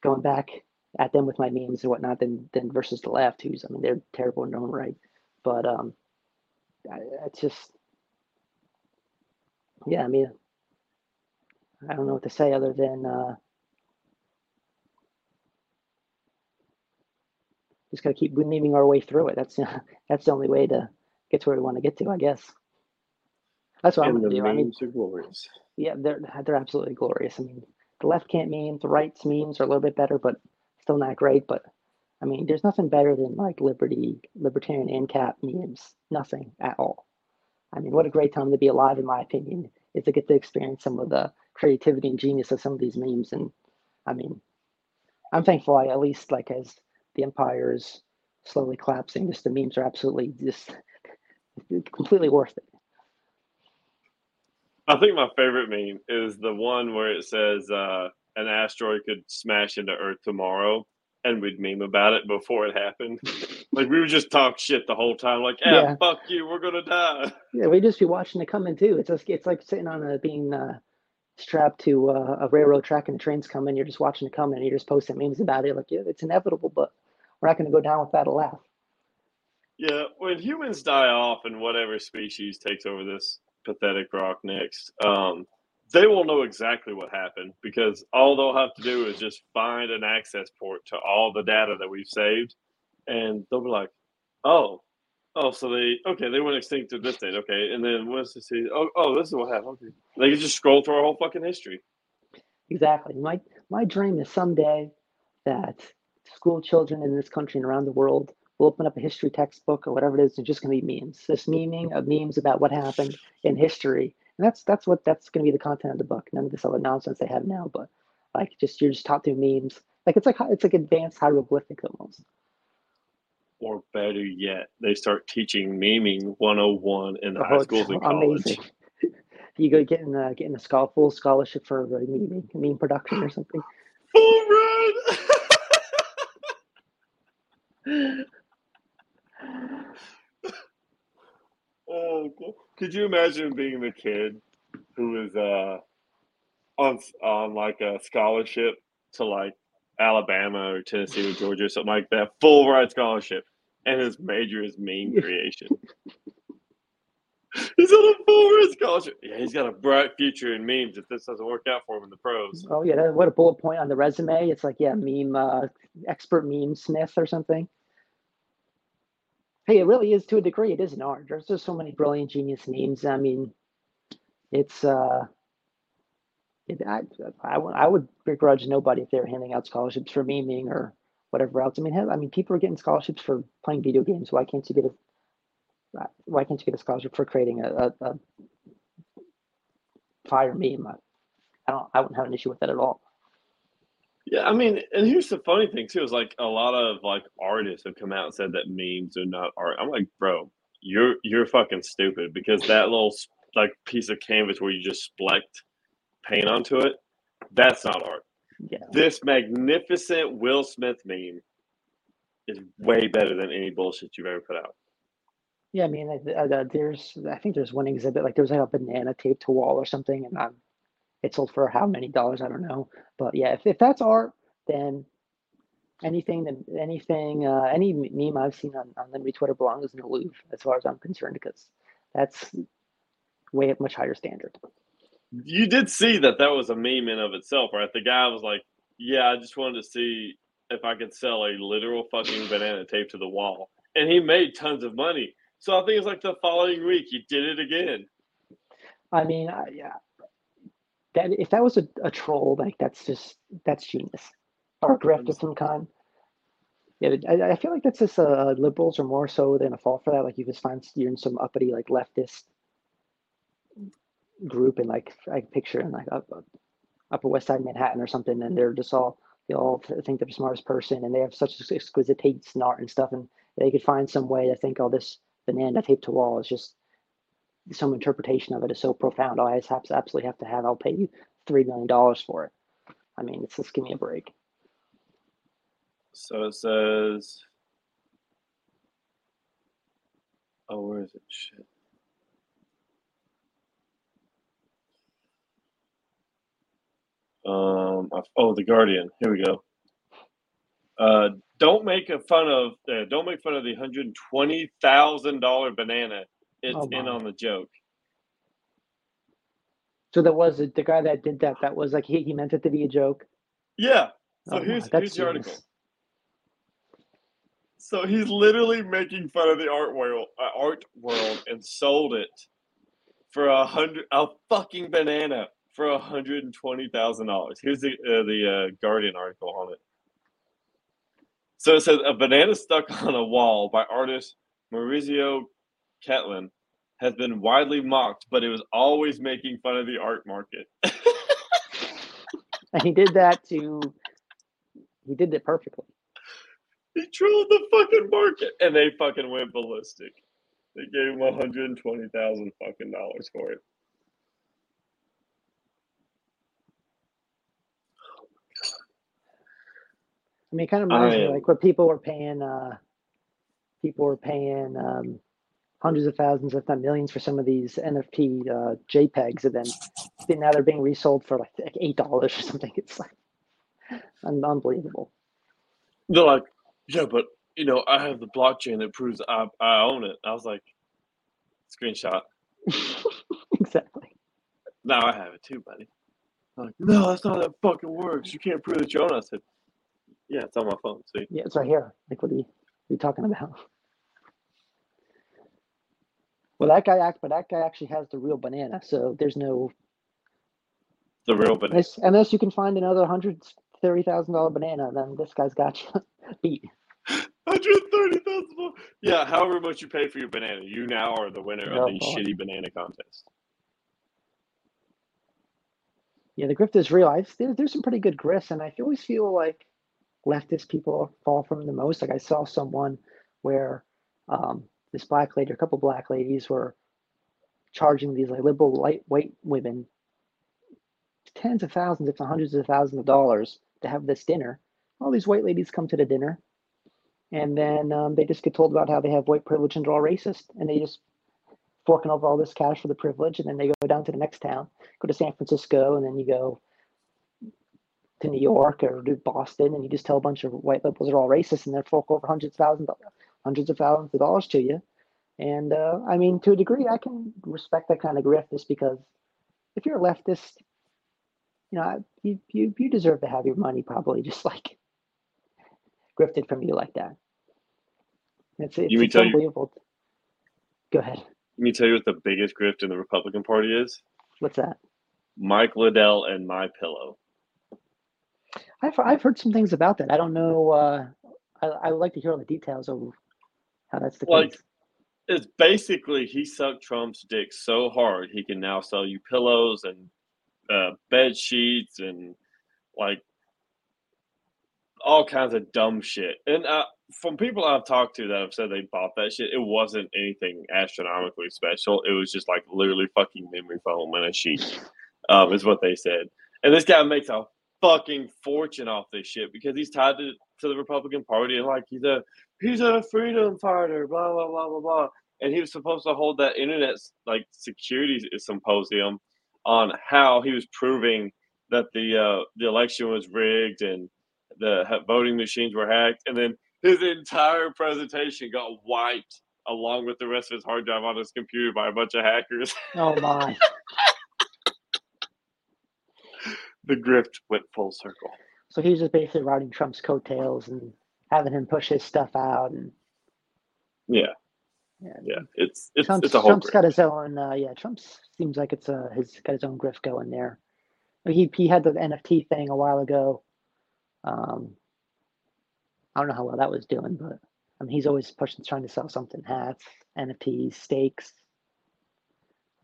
going back at them with my memes and whatnot than than versus the left, who's I mean they're terrible in their own right. But um, I, it's just yeah. I mean, I don't know what to say other than uh, just gotta keep naming our way through it. That's [laughs] that's the only way to get to where we want to get to, I guess. That's what I'm And gonna the do. I mean, are glorious. yeah, they're they're absolutely glorious. I mean, the left can't meme, the right's memes are a little bit better, but still not great. But I mean, there's nothing better than like liberty, libertarian and cap memes. Nothing at all. I mean, what a great time to be alive, in my opinion, is to get to experience some of the creativity and genius of some of these memes. And I mean, I'm thankful I at least like as the empire is slowly collapsing, just the memes are absolutely just [laughs] completely worth it. I think my favorite meme is the one where it says uh, an asteroid could smash into Earth tomorrow, and we'd meme about it before it happened. [laughs] like we would just talk shit the whole time, like, "Yeah, Yeah. fuck you, we're gonna die." Yeah, we'd just be watching it coming too. It's just it's like sitting on a being uh, strapped to uh, a railroad track and the train's coming. You're just watching it coming and you're just posting memes about it. Like, yeah, it's inevitable, but we're not going to go down without a laugh. Yeah, when humans die off and whatever species takes over this pathetic rock next, um, they will know exactly what happened because all they'll have to do is just find an access port to all the data that we've saved, and they'll be like, "Oh, oh, so they okay, they went extinct at this date, okay, and then what's this? Oh, oh, this is what happened. Okay, they can just scroll through our whole fucking history. Exactly. My my dream is someday that school children in this country and around the world will open up a history textbook or whatever it is, and just going to be memes. This memeing of memes about what happened in history, and that's that's what that's going to be the content of the book. None of this other nonsense they have now, but like just you're just taught through memes. Like it's like it's like advanced hieroglyphic almost. Or better yet, they start teaching memeing 101 in the high schools and college. amazing. [laughs] you go getting uh, getting a schol- full scholarship for uh, meme meme production or something. Full ride. [laughs] oh, cool. could you imagine being the kid who is uh on on like a scholarship to like Alabama or Tennessee or Georgia or something like that, full ride scholarship, and his major is meme creation. He's on a full ride scholarship. Yeah, he's got a bright future in memes if this doesn't work out for him in the pros. Oh yeah, that, what a bullet point on the resume. It's like yeah, meme uh, expert meme smith or something. Hey, it really is to a degree. It is an art. There's just so many brilliant, genius memes. I mean, it's uh, it, I, I, would- I would begrudge nobody if they were handing out scholarships for memeing or whatever else. I mean, I mean, people are getting scholarships for playing video games. Why can't you get a why can't you get a scholarship for creating a, a, a fire meme? I, I don't. I wouldn't have an issue with that at all. Yeah, I mean, and here's the funny thing too is like a lot of like artists have come out and said that memes are not art. I'm like, bro, you're you're fucking stupid because that little like piece of canvas where you just splecked paint onto it, that's not art. Yeah. This magnificent Will Smith meme is way better than any bullshit you've ever put out. Yeah, I mean, I- I- uh, there's, I think there's one exhibit, like there was like a banana taped to a wall or something, and um, it sold for how many dollars? I don't know. But yeah, if, if that's art, then anything that anything, uh, any meme I've seen on, on the Twitter belongs in the Louvre, as far as I'm concerned, because that's way at much higher standard. You did see that that was a meme in of itself, right? The guy was like, "Yeah, I just wanted to see if I could sell a literal fucking banana taped to the wall," and he made tons of money. So I think it's like the following week he did it again. I mean, yeah, that if that was a, a troll, like that's just that's genius, or grift of some kind. Yeah, I, I feel like that's just uh, liberals are more so than a fall for that. Like you just find you're in some uppity like leftist group and like I picture in like up, up- Upper West Side Manhattan or something, and they're just all they all think they're the smartest person, and they have such exquisite taste in art and stuff, and they could find some way to think, oh, this banana taped to wall is just some interpretation of it is so profound. Oh, I absolutely have to have. I'll pay you three million dollars for it. I mean, it's just give me a break. So it says, "Oh, where is it? Shit." Um. Oh, the Guardian. Here we go. Uh, don't make a fun of. Uh, don't make fun of the hundred twenty thousand dollar banana. It's Oh, in on the joke. So there was the guy that did that. That was like he, he meant it to be a joke. Yeah. So Oh here's here's the article. So he's literally making fun of the art world, uh, art world, and sold it for a hundred a fucking banana for a hundred and twenty thousand dollars. Here's the uh, the uh, Guardian article on it. So it says a banana stuck [laughs] on a wall by artist Maurizio Cattelan has been widely mocked, but it was always making fun of the art market. [laughs] And he did that to. He did it perfectly. he trolled the fucking market, and they fucking went ballistic. They gave him one hundred and twenty thousand fucking dollars for it. I mean, it kind of reminds me like what people were paying. Uh, people were paying um, hundreds of thousands, if not millions, for some of these NFT uh, JPEGs, and then now they're being resold for like, like eight dollars or something. [laughs] It's like unbelievable. They're like, yeah, but you know, I have the blockchain that proves I, I own it. I was like, screenshot. [laughs] exactly. Now I have it too, buddy. I'm like, no, that's not how that fucking works. You can't prove that you own it. I said, yeah, it's on my phone. See, Yeah, it's right here. Like, what are you, what are you talking about? Well, that guy act, but that guy actually has the real banana. So there's no the real banana. unless, unless you can find another hundred thirty thousand dollar banana, then this guy's got you [laughs] beat. Hundred thirty thousand. Yeah, however much you pay for your banana, you now are the winner Oh, of the boy. shitty banana contest. Yeah, the grift is real. I there's, there's some pretty good grifts, and I always feel like leftist people fall from the most. Like I saw someone where um, this black lady, a couple black ladies, were charging these like liberal light white women tens of thousands, if not hundreds of thousands of dollars to have this dinner. All these white ladies come to the dinner, and then um, they just get told about how they have white privilege and they're all racist, and they just forking over all this cash for the privilege, and then they go down to the next town, go to San Francisco, and then you go to New York or to Boston, and you just tell a bunch of white liberals are all racist, and they fork over hundreds of thousands, hundreds of thousands of dollars to you. And uh, I mean, to a degree, I can respect that kind of grift, just because if you're a leftist, you know, you you you deserve to have your money probably [laughs] just like grifted from you like that. It's it's, You it's tell you- unbelievable. Go ahead. Let me tell you what the biggest grift in the Republican Party is. What's that? Mike Lindell and My Pillow. I've I've heard some things about that. I don't know. Uh, I I would like to hear all the details of how that's the Like, case. It's basically he sucked Trump's dick so hard he can now sell you pillows and uh, bed sheets and like all kinds of dumb shit. And uh, from people I've talked to that have said they bought that shit, it wasn't anything astronomically special. It was just like literally fucking memory foam and a sheet, um, is what they said. And this guy makes a fucking fortune off this shit because he's tied to, to the Republican Party and like he's a he's a freedom fighter, blah blah blah blah blah. And he was supposed to hold that internet like security symposium on how he was proving that the uh, the election was rigged and the voting machines were hacked, and then his entire presentation got wiped along with the rest of his hard drive on his computer by a bunch of hackers. Oh my! [laughs] the grift went full circle. So he's just basically riding Trump's coattails and having him push his stuff out, and Yeah, yeah, yeah, it's it's Trump's, it's a whole. Trump's grift. got his own. Uh, yeah, Trump's seems like it's uh his got his own grift going there. He he had the NFT thing a while ago. Um, I don't know how well that was doing, but I mean he's always pushing, trying to sell something: hats, NFTs, stakes.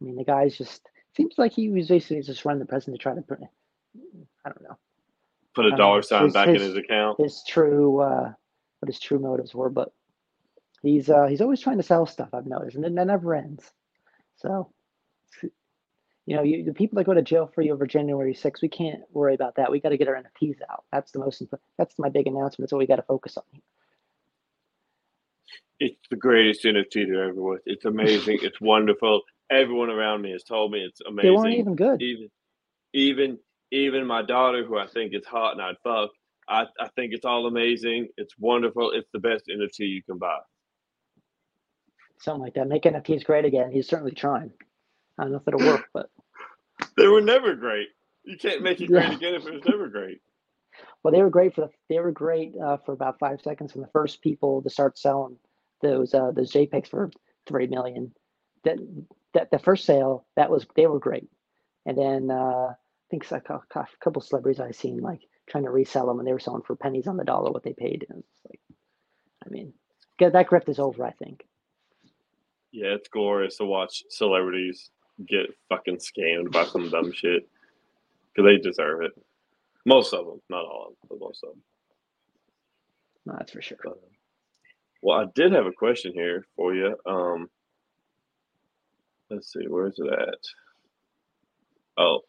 I mean the guy's just seems like he was basically just running the president to try to. I don't know Put a dollar sign his- back in his- his account. his true uh, what his true motives were, but he's uh, he's always trying to sell stuff. I've noticed, and it, never ends. So, you know, you, the people that go to jail for you over January 6th, we can't worry about that. We got to get our NFTs out. That's the most important. That's my big announcement. That's what we got to focus on. It's the greatest NFT there ever was. It's amazing. it's wonderful. Everyone around me has told me it's amazing. They weren't even good. even even even my daughter who i think is hot and i'd fuck I, I think it's all amazing it's wonderful it's the best nft you can buy Something like that. Make NFTs great again. He's certainly trying. I don't know if it'll work, [laughs] but they were never great you can't make it great Yeah. again if it was never great Well, they were great for the, they were great uh, for about five seconds. And the first people to start selling those uh, those JPEGs for three million, that that the first sale that was they were great. And then uh, think a cou- cou- couple celebrities I've seen like trying to resell them, and they were selling for pennies on the dollar what they paid. And it's like, I mean, that grift is over. I think. yeah it's glorious to watch celebrities get fucking scammed by some dumb shit because they deserve it most of them not all of them but most of them No, that's for sure. But, well i did have a question here for you um let's see where's it at oh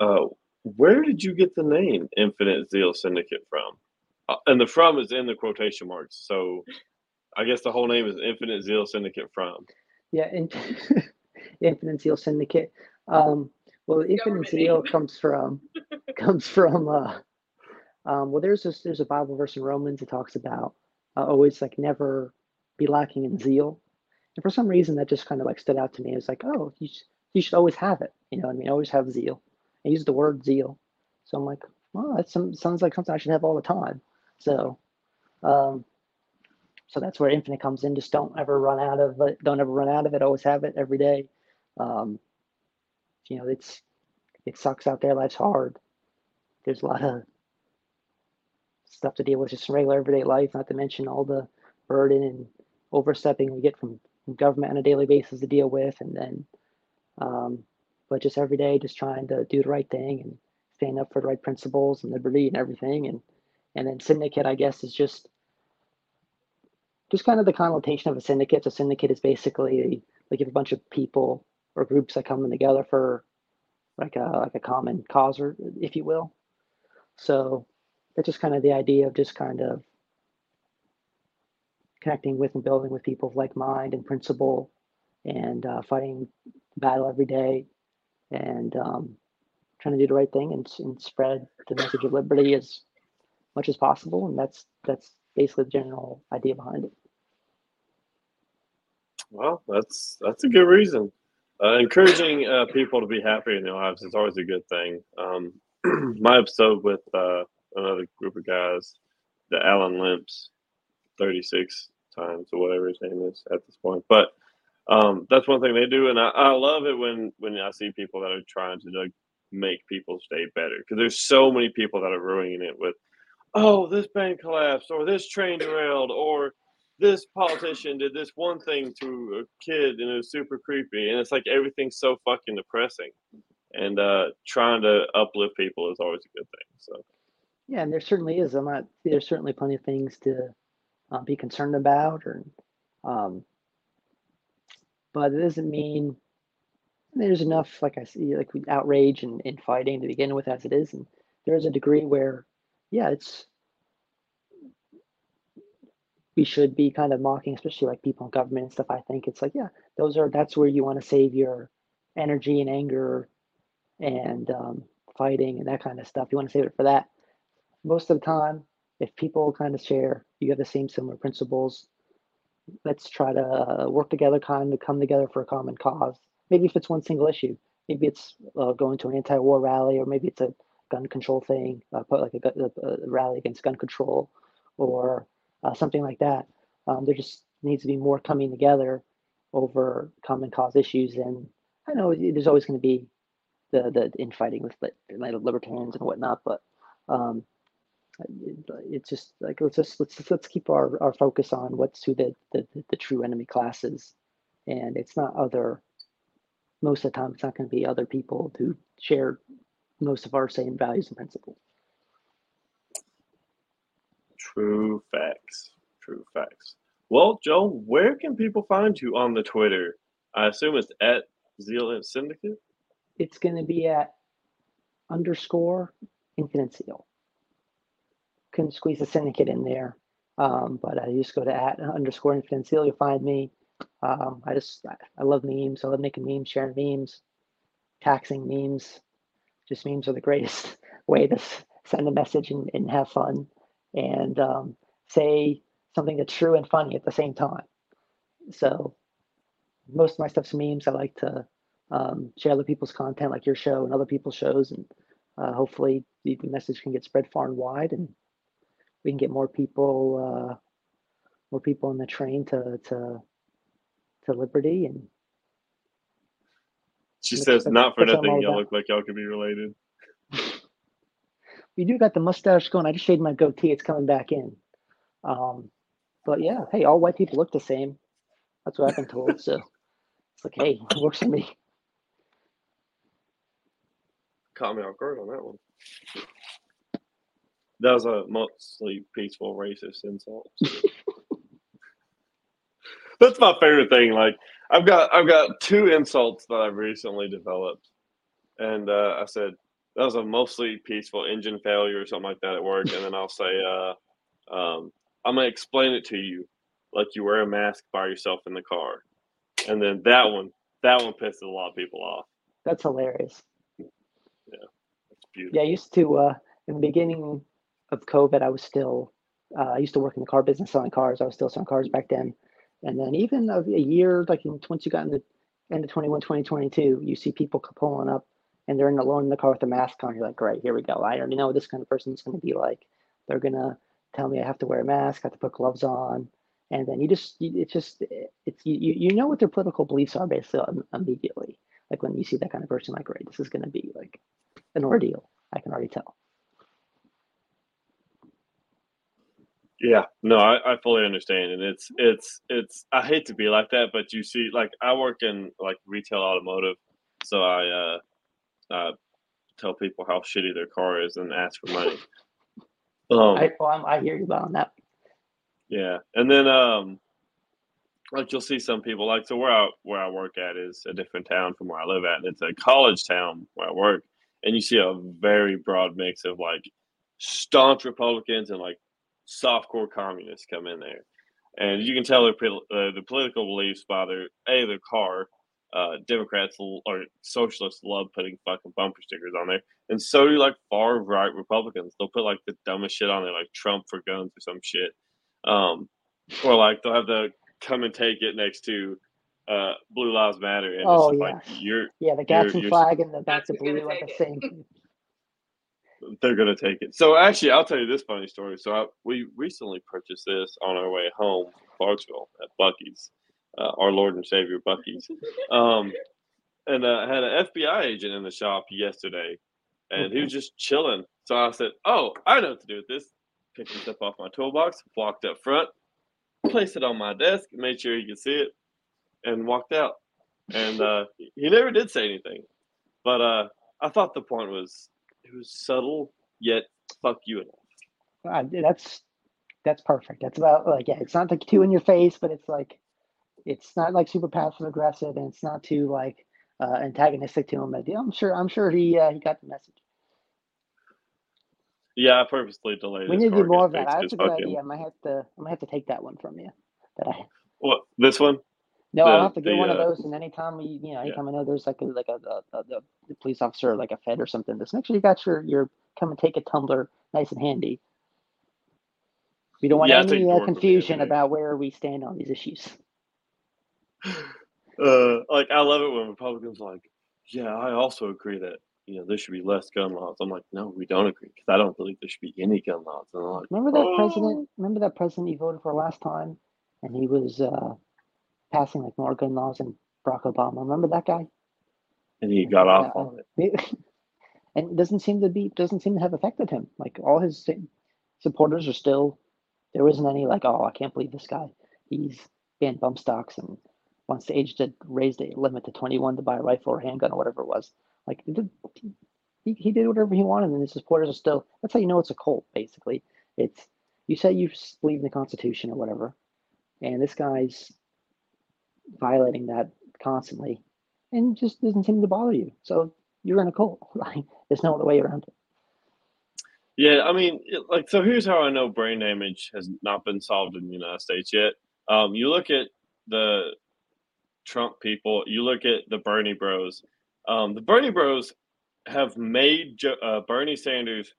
uh where did you get the name infinite zeal syndicate from uh, and the from is in the quotation marks so i guess the whole name is infinite zeal syndicate from Yeah, in, [laughs] Infinite Zeal Syndicate. Um, well, Infinite Zeal comes from [laughs] comes from uh, um, well, there's this there's a Bible verse in Romans that talks about uh, always like never be lacking in zeal, and for some reason that just kind of like stood out to me. It's like, oh, you sh- you should always have it. You know, what I mean, always have zeal. I use the word zeal, so I'm like, well, that sounds like something I should have all the time. So, um, so that's where infinite comes in. Just don't ever run out of it. Don't ever run out of it. Always have it every day. Um, you know, it's it sucks out there. Life's hard. There's a lot of stuff to deal with just regular everyday life. Not to mention all the burden and overstepping we get from government on a daily basis to deal with, and then, um, but just every day, just trying to do the right thing and stand up for the right principles and liberty and everything. And and then syndicate, I guess, is just just kind of the connotation of a syndicate. So syndicate is basically like if a bunch of people or groups that come together for like a like a common cause or if you will. So that's just kind of the idea of just kind of connecting with and building with people of like mind and principle and uh, fighting battle every day and um, trying to do the right thing and, and spread the message of liberty as much as possible and that's that's basically the general idea behind it Well, that's that's a good reason. Uh, encouraging uh, people to be happy in their lives is always a good thing. Um, [clears throat] my episode with uh, another group of guys, the Alan Limps, thirty six times or whatever his name is at this point, but um, that's one thing they do, and I, I love it when when I see people that are trying to like make people's day better because there's so many people that are ruining it with, oh, this bank collapsed, or this train derailed, or this politician did this one thing to a kid and it was super creepy, and it's like everything's so fucking depressing, and uh, trying to uplift people is always a good thing. So Yeah, and there certainly is. I'm not. There's certainly plenty of things to uh, be concerned about, or, um, but it doesn't mean there's enough, like I see, like outrage and, and fighting to begin with, as it is, and there's a degree where, yeah, it's we should be kind of mocking, especially like people in government and stuff. I think it's like, yeah, those are that's where you want to save your energy and anger and um, fighting and that kind of stuff. You want to save it for that. Most of the time, if people kind of share, you have the same similar principles. Let's try to work together, kind of come together for a common cause. Maybe if it's one single issue, maybe it's uh, going to an anti-war rally, or maybe it's a gun control thing, uh, like a, a, a rally against gun control, or uh, something like that. Um, there just needs to be more coming together over common cause issues. And I know there's always going to be the the infighting with like, libertarians and whatnot, but um, it's just like let's just let's let's keep our, our focus on what's who the, the the true enemy class is, and it's not other. Most of the time, it's not going to be other people who share most of our same values and principles. true facts, true facts. Well, Joe, where can people find you on the Twitter? I assume it's at Zeal Syndicate. It's going to be at underscore infinite zeal. Couldn't squeeze a syndicate in there, um, but I just go to at underscore infinite. You'll find me. Um, I just I, love memes. I love making memes, sharing memes, taxing memes. Just memes are the greatest [laughs] way to send a message and, and have fun and um, say something that's true and funny at the same time. So most of my stuff's memes. I like to um, share other people's content, like your show and other people's shows, and uh, hopefully the, the message can get spread far and wide, and we can get more people, uh, more people on the train to to to liberty. And She says, "Not for that's what I'm nothing, y'all look like y'all could be related." [laughs] we do got the mustache going. I just shaved my goatee; it's coming back in. Um, but yeah, hey, all white people look the same. That's what I've been told. So it's like, hey, it works for me. Caught me off guard on that one. That was a mostly peaceful racist insult. [laughs] That's my favorite thing. Like I've got I've got two insults that I've recently developed, and uh, I said that was a mostly peaceful engine failure or something like that at work, and then I'll say, uh, um, I'm gonna explain it to you like you wear a mask by yourself in the car, and then that one that one pisses a lot of people off. That's hilarious. It's beautiful. Yeah, I used to uh, in the beginning of COVID, I was still uh, I used to work in the car business selling cars. I was still selling cars back then, and then even a, a year like in, once you got in the end of 21, 2022, you see people pulling up and they're in alone in the car with a mask on. You're like, great, here we go. I already know what this kind of person is going to be like. They're gonna tell me I have to wear a mask, I have to put gloves on, and then you just you, it's just it's you you know what their political beliefs are basically im- immediately. Like when you see that kind of person, like, great, this is going to be like an ordeal. I can already tell. Yeah, no, I, I fully understand, and it's it's it's. I hate to be like that, but you see, like I work in like retail automotive, so I uh, uh tell people how shitty their car is and ask for money. [laughs] Um, I, well, I hear you on that. yeah, and then um, like you'll see some people like so where I where I work at is a different town from where I live at, and it's a college town where I work, and you see a very broad mix of like staunch Republicans and like softcore communists come in there, and you can tell their uh, the political beliefs by their a their car. Uh, Democrats l- or socialists love putting fucking bumper stickers on there, and so do like far right Republicans. They'll put like the dumbest shit on there, like Trump for guns or some shit, um, or like they'll have the come and take it next to uh, Blue Lives Matter, and Oh, it's just like you're Yeah, the Gadsden flag and the back That's to blue gonna like the same. [laughs] they're gonna take it. So actually, I'll tell you this funny story. So I, we recently purchased this on our way home, from Clarksville at Buc-ee's. uh, our Lord and Savior Buc-ee's. [laughs] Um, and uh, I had an FBI agent in the shop yesterday, and he was just chilling. So I said, "Oh, I know what to do with this." Picked this up off my toolbox, walked up front, placed it on my desk, made sure he could see it, and walked out. And uh, he never did say anything, but uh, I thought the point was it was subtle yet fuck you enough. Uh, that's that's perfect. That's about like yeah, it's not like too in your face, but it's like it's not like super passive aggressive, and it's not too like uh, antagonistic to him. But, yeah, I'm sure I'm sure he uh, he got the message. Yeah, I purposely delayed. We need to do more of that. That's a good fuck him. idea. I might have to I might have to take that one from you. That I What this one? No, The- I'll have to get the, one of uh, those. And anytime we you know anytime I know there's like a like a, a, a, a police officer like a fed or something, just make sure you got your your come and take a tumbler nice and handy. We don't want Yeah, any uh, George will be confusion about where we stand on these issues. [laughs] Uh, like I love it when Republicans are like, yeah, I also agree that you know there should be less gun laws. I'm like, no, we don't agree because I don't believe there should be any gun laws. And I'm like, Remember that "Oh." president? Remember that president you voted for last time, and he was uh, passing like more gun laws than Barack Obama. Remember that guy? and he got off Yeah. on it. [laughs] and it doesn't seem to be doesn't seem to have affected him. Like all his supporters are still there isn't any like oh I can't believe this guy he's banned bump stocks and wants the age to raise the limit to 21 to buy a rifle or handgun or whatever it was. Like he, he did whatever he wanted and his supporters are still that's how you know it's a cult basically. It's you say you believe in the Constitution or whatever, and this guy's violating that constantly and just doesn't seem to bother you. So you're in a cult. [laughs] Like there's no other way around it. Yeah, I mean, it, like, so here's how I know brain damage has not been solved in the United States yet. Um, you look at the Trump people, you look at the Bernie Bros. Um, the Bernie Bros have made uh, Bernie Sanders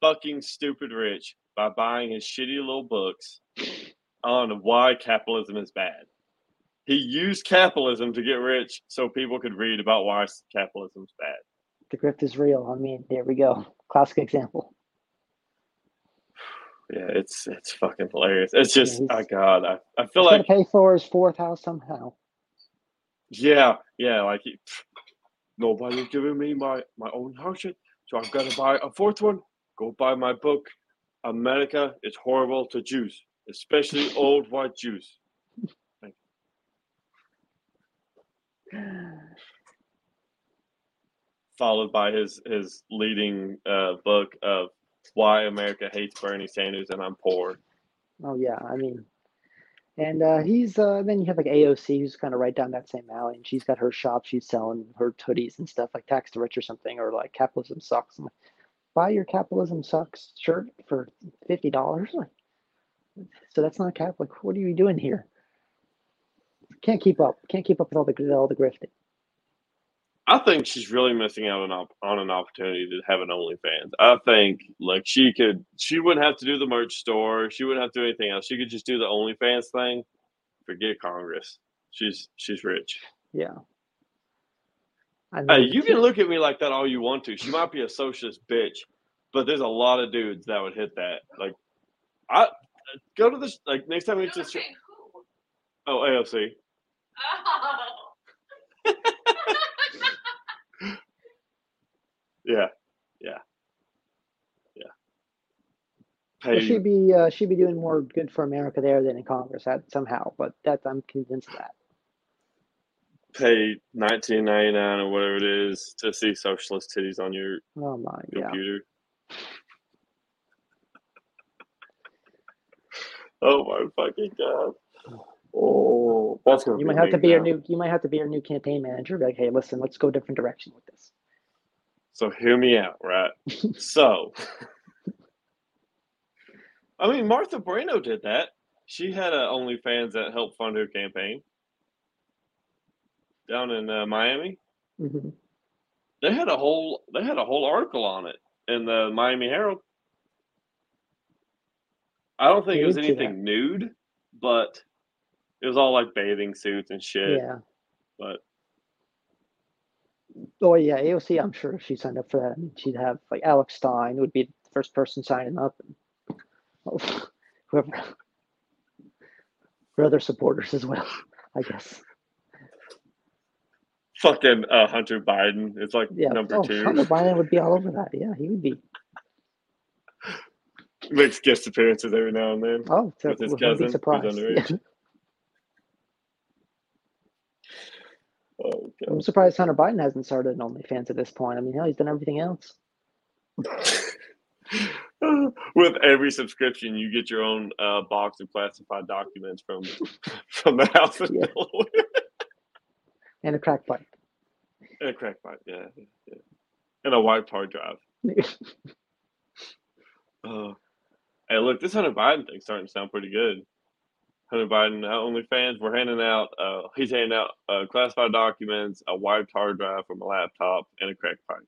fucking stupid rich by buying his shitty little books on why capitalism is bad. He used capitalism to get rich so people could read about why capitalism's bad. The grift is real. I mean, there we go. Classic example. [sighs] Yeah, it's it's fucking hilarious. It's just, he's- oh god, I, I feel He's like pay for his fourth house somehow. Yeah, yeah, like he, [sighs] nobody's giving me my my own house yet, so I've got to buy a fourth one. Go buy my book. America is horrible to Jews, especially old white Jews. Followed by his his leading uh, book of why America hates Bernie Sanders and I'm poor. Oh yeah, I mean, and uh, he's uh, then you have like AOC who's kind of right down that same alley, and she's got her shop. She's selling her hoodies and stuff like tax to rich or something, or like capitalism sucks. Buy your capitalism sucks shirt for fifty dollars. So that's not Catholic. What are you doing here? Can't keep up. Can't keep up with all the all the grifting. I think she's really missing out on, op- on an opportunity to have an OnlyFans. I think like she could, she wouldn't have to do the merch store. She wouldn't have to do anything else. She could just do the OnlyFans thing. Forget Congress. She's she's rich. Yeah. I Hey, you can look at me like that all you want to. She might be a socialist bitch, but there's a lot of dudes that would hit that. Like, I go to this like next time we You're just oh AOC. Oh. [laughs] Yeah, yeah, yeah. Well, she'd be uh, she'd be doing more good for America there than in Congress that somehow, but that I'm convinced of that. pay nineteen ninety nine or whatever it is to see socialist titties on your Oh my, yeah. computer. [laughs] Oh my fucking god! [sighs] [laughs] Oh, that's gonna. You might have to be your new you might have to be your new campaign manager. Be like, hey, listen, let's go a different direction with this. So hear me out, right? [laughs] so, [laughs] I mean, Martha Moreno did that. She had a OnlyFans that helped fund her campaign down in uh, Miami. hmm They had a whole they had a whole article on it in the Miami Herald. I don't think it was did see that. anything nude, but it was all like bathing suits and shit. Yeah. But Oh yeah, AOC. I'm sure if she signed up for that. I mean, she'd have like Alex Stein would be the first person signing up, and oh, [laughs] whoever her other supporters as well. [laughs] I guess. Fucking uh, Hunter Biden. It's like Yeah. number oh, two. Hunter Biden would be all over that. [laughs] Yeah, he would be. Makes guest appearances every now and then. Oh, so With his cousin, be surprised. underage. Yeah. Oh, I'm surprised Hunter Biden hasn't started an OnlyFans at this point. I mean, hell, he's done everything else. [laughs] With every subscription, you get your own uh, box of classified documents from [laughs] from the House of Yeah. Delaware. And a crack pipe. And a crack pipe, yeah, yeah. And a wiped hard drive. [laughs] Uh, hey, look, this Hunter Biden thing's starting to sound pretty good. Hunter Biden, uh, OnlyFans, we're handing out, uh, he's handing out uh, classified documents, a wiped hard drive from a laptop, and a crack pipe.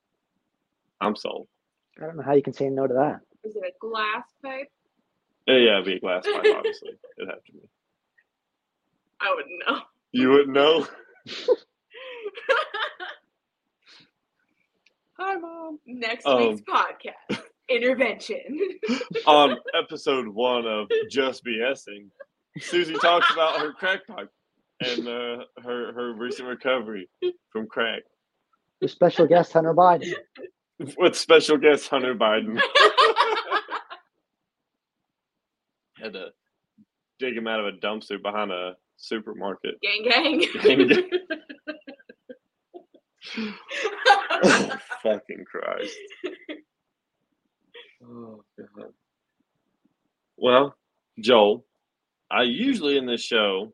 I'm sold. I don't know how you can say no to that. Is it a glass pipe? Yeah, yeah, it'd be a glass pipe, [laughs] obviously. It'd have to be. I wouldn't know. You wouldn't know? [laughs] Hi, mom. Next Um, week's podcast [laughs] intervention. On episode one of Just BSing, Susie talks about her crack pipe and uh, her, her recent recovery from crack Your special guest, Hunter Biden. [laughs] with special guest Hunter Biden. [laughs] Had to dig him out of a dumpster behind a supermarket. gang, gang. [laughs] Gang, gang. Oh, fucking Christ. Oh, God. Well, Joel, I usually in this show,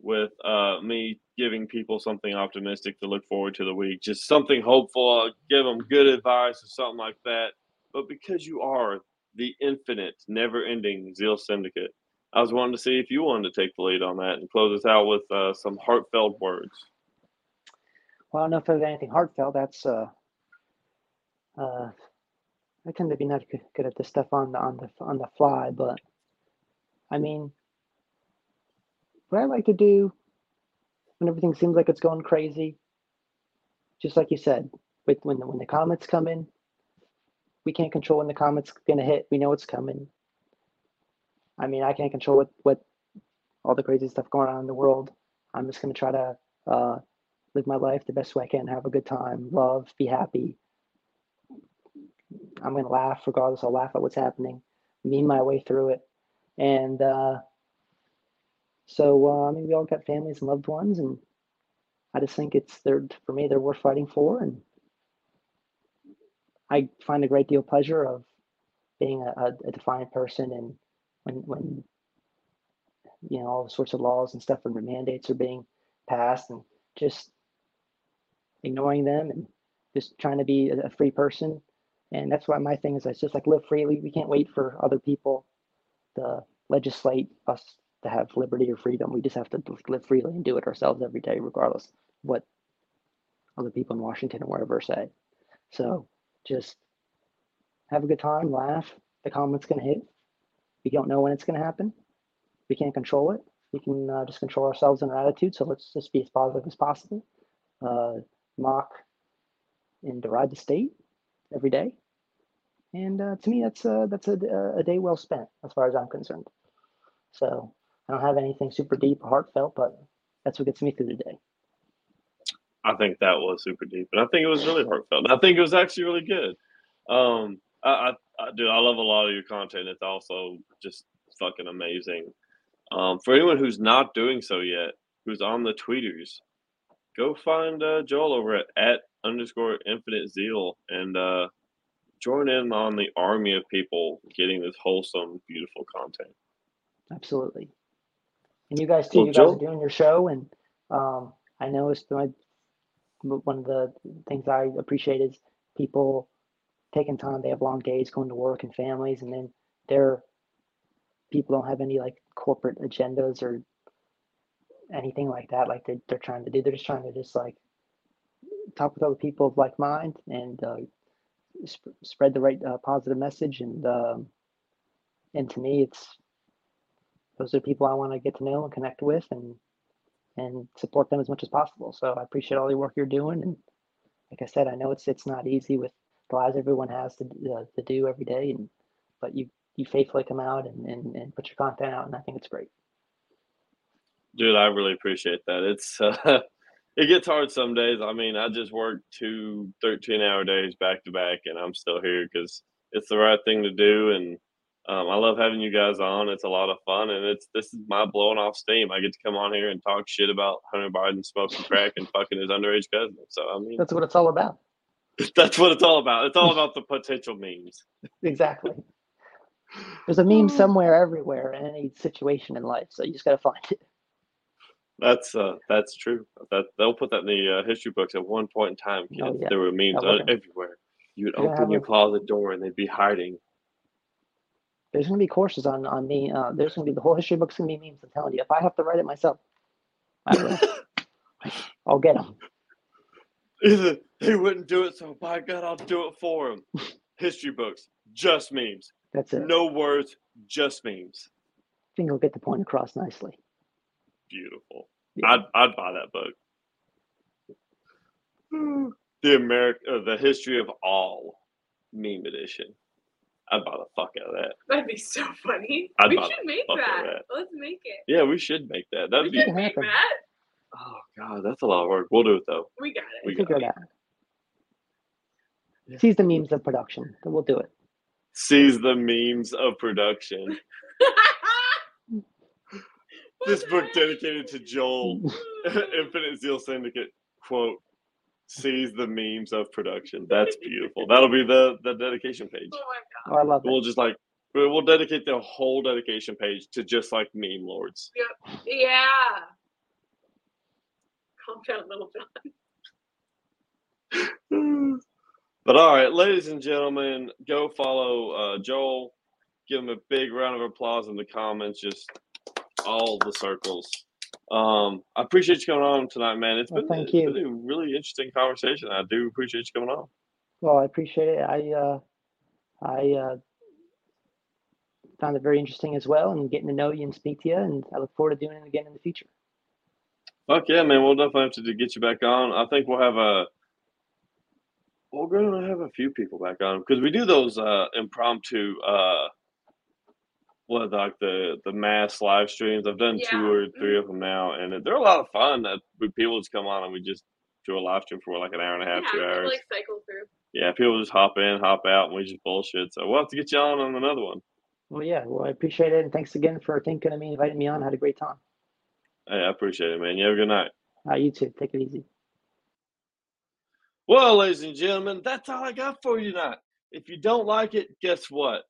with uh, me giving people something optimistic to look forward to the week, just something hopeful, I'll give them good advice or something like that. But because you are the infinite, never ending Zeal Syndicate, I was wanting to see if you wanted to take the lead on that and close us out with uh, some heartfelt words. Well, I don't know if there's anything heartfelt. That's uh, uh, I tend to be not good, good at this stuff on the on the on the fly, but I mean, what I like to do when everything seems like it's going crazy, just like you said, with when the, when the comments come in, we can't control when the comments gonna hit. We know it's coming. I mean, I can't control what what all the crazy stuff going on in the world. I'm just gonna try to uh, live my life the best way I can, have a good time, love, be happy. I'm gonna laugh regardless. I'll laugh at what's happening, mean my way through it, and uh, so uh, I mean, we all got families and loved ones, and I just think it's they're for me they're worth fighting for, and I find a great deal of pleasure of being a, a, defiant person, and when when you know all sorts of laws and stuff and mandates are being passed, and just ignoring them and just trying to be a, a free person. And that's why my thing is it's just like live freely. We can't wait for other people to legislate us to have liberty or freedom. We just have to live freely and do it ourselves every day, regardless what other people in Washington or wherever say. So just have a good time, laugh. The comment's gonna hit. We don't know when it's gonna happen. We can't control it. We can uh, just control ourselves and our attitude. So let's just be as positive as possible. Uh, mock and deride the state every day. And uh, to me, that's a, that's a, a day well spent as far as I'm concerned. So I don't have anything super deep or heartfelt, but that's what gets me through the day. I think that was super deep, and I think it was really heartfelt. I think it was actually really good. Um, I, I, I do. I love a lot of your content. It's also just fucking amazing. Um, for anyone who's not doing so yet, who's on the tweeters, go find uh, Joel over at at underscore infinite zeal and uh, join in on the army of people getting this wholesome, beautiful content. Absolutely. And you guys too. Well, you guys are doing your show, and um, I know it's my one of the things I appreciate is people taking time. They have long days, going to work and families, and then they're people don't have any like corporate agendas or anything like that. Like they, they're trying to do. They're just trying to just like talk with other people of like mind and uh, sp- spread the right uh, positive message. And um, and to me, it's those are people I want to get to know and connect with and and support them as much as possible. So I appreciate all the work you're doing. And like I said, I know it's it's not easy with the lives everyone has to uh, to do every day, and but you you faithfully come out and, and and put your content out, and I think it's great. Dude, I really appreciate that. It's [laughs] uh, it gets hard some days. I mean, I just work two 13 hour days back to back, and I'm still here because it's the right thing to do. And um, I love having you guys on. It's a lot of fun, and it's this is my blowing off steam. I get to come on here and talk shit about Hunter Biden smoking crack and fucking his underage cousin. So I mean, That's what it's all about. [laughs] that's what it's all about. It's all about the potential memes. Exactly. There's a meme Oh. [laughs] somewhere, everywhere, in any situation in life. So you just got to find it. That's uh, that's true. That they'll put that in the uh, history books at one point in time. Kids, Oh, yeah. there were memes I uh, love it. everywhere. You'd Yeah, open your closet door and they'd be hiding. There's going to be courses on on me. Uh, there's going to be the whole history book's going to be memes. I'm telling you. If I have to write it myself, I will. [laughs] I'll get them. Either he wouldn't do it, so by God, I'll do it for him. [laughs] History books, just memes, That's it. no words, just memes. I think I'll get the point across nicely. Beautiful. Yeah. I'd I'd buy that book. [sighs] The America, uh, the history of all meme edition. I'd buy the fuck out of that. That'd be so funny. I'd we should make that. that. Let's make it. Yeah, we should make that. We That'd be. can can make that. Oh God, that's a lot of work. We'll do it though. We got We it. got Figure it. it. Seize the memes of production. Then we'll do it. Seize the memes of production. [laughs] This book dedicated to Joel, [laughs] [laughs] Infinite Zeal Syndicate. Quote: Seize the memes of production. That's beautiful. That'll be the the dedication page. Oh my Oh, I love it. We'll just like we'll we'll dedicate the whole dedication page to just like meme lords. god. Yeah. Calm down, little John. [sighs] But all right, ladies and gentlemen, go follow uh, Joel. Give him a big round of applause in the comments. Just all the circles. Um, I appreciate you coming on tonight, man. It's Well, been, thank it's you. been a really interesting conversation. I do appreciate you coming on. Well, I appreciate it. I uh, I uh, found it very interesting as well, and getting to know you and speak to you. And I look forward to doing it again in the future. Fuck yeah, man. We'll definitely have to get you back on. I think we'll have a. We're gonna have a few people back on because we do those uh, impromptu, uh, what like the the mass live streams. I've done two or three of them now, and they're a lot of fun. That we- people just come on and we just do a live stream for like an hour and a half, yeah, two hours. like cycle through. yeah, people just hop in, hop out, and we just bullshit. So we'll have to get you on on another one. Well, yeah. Well, I appreciate it, and thanks again for thinking of me, inviting me on. I had a great time. Hey, I appreciate it, man. You have a good night. Uh, you too. Take it easy. Well, ladies and gentlemen, that's all I got for you tonight. If you don't like it, guess what?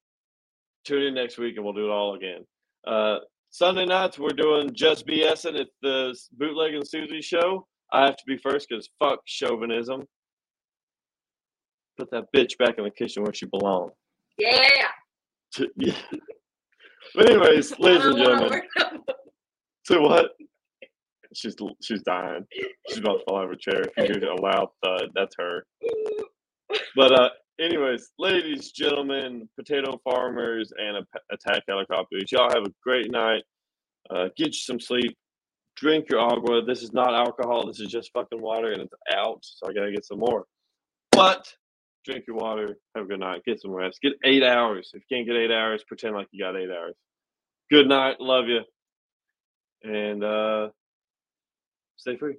Tune in next week and we'll do it all again. Uh, Sunday nights, we're doing Just BSing at the Bootleg and Susie show. I have to be first because fuck chauvinism. Put that bitch back in the kitchen where she belongs. Yeah. [laughs] Yeah. But anyways, [laughs] ladies and gentlemen, so what? [laughs] She's she's dying. She's about to fall out of her chair. If you hear a loud thud, that's her. But uh, anyways, ladies, gentlemen, potato farmers, and attack helicopters, y'all have a great night. Uh, get you some sleep. Drink your agua. This is not alcohol. This is just fucking water, and it's out. So I gotta get some more. But drink your water. Have a good night. Get some rest. Get eight hours. If you can't get eight hours, pretend like you got eight hours. Good night. Love you. And uh, stay free.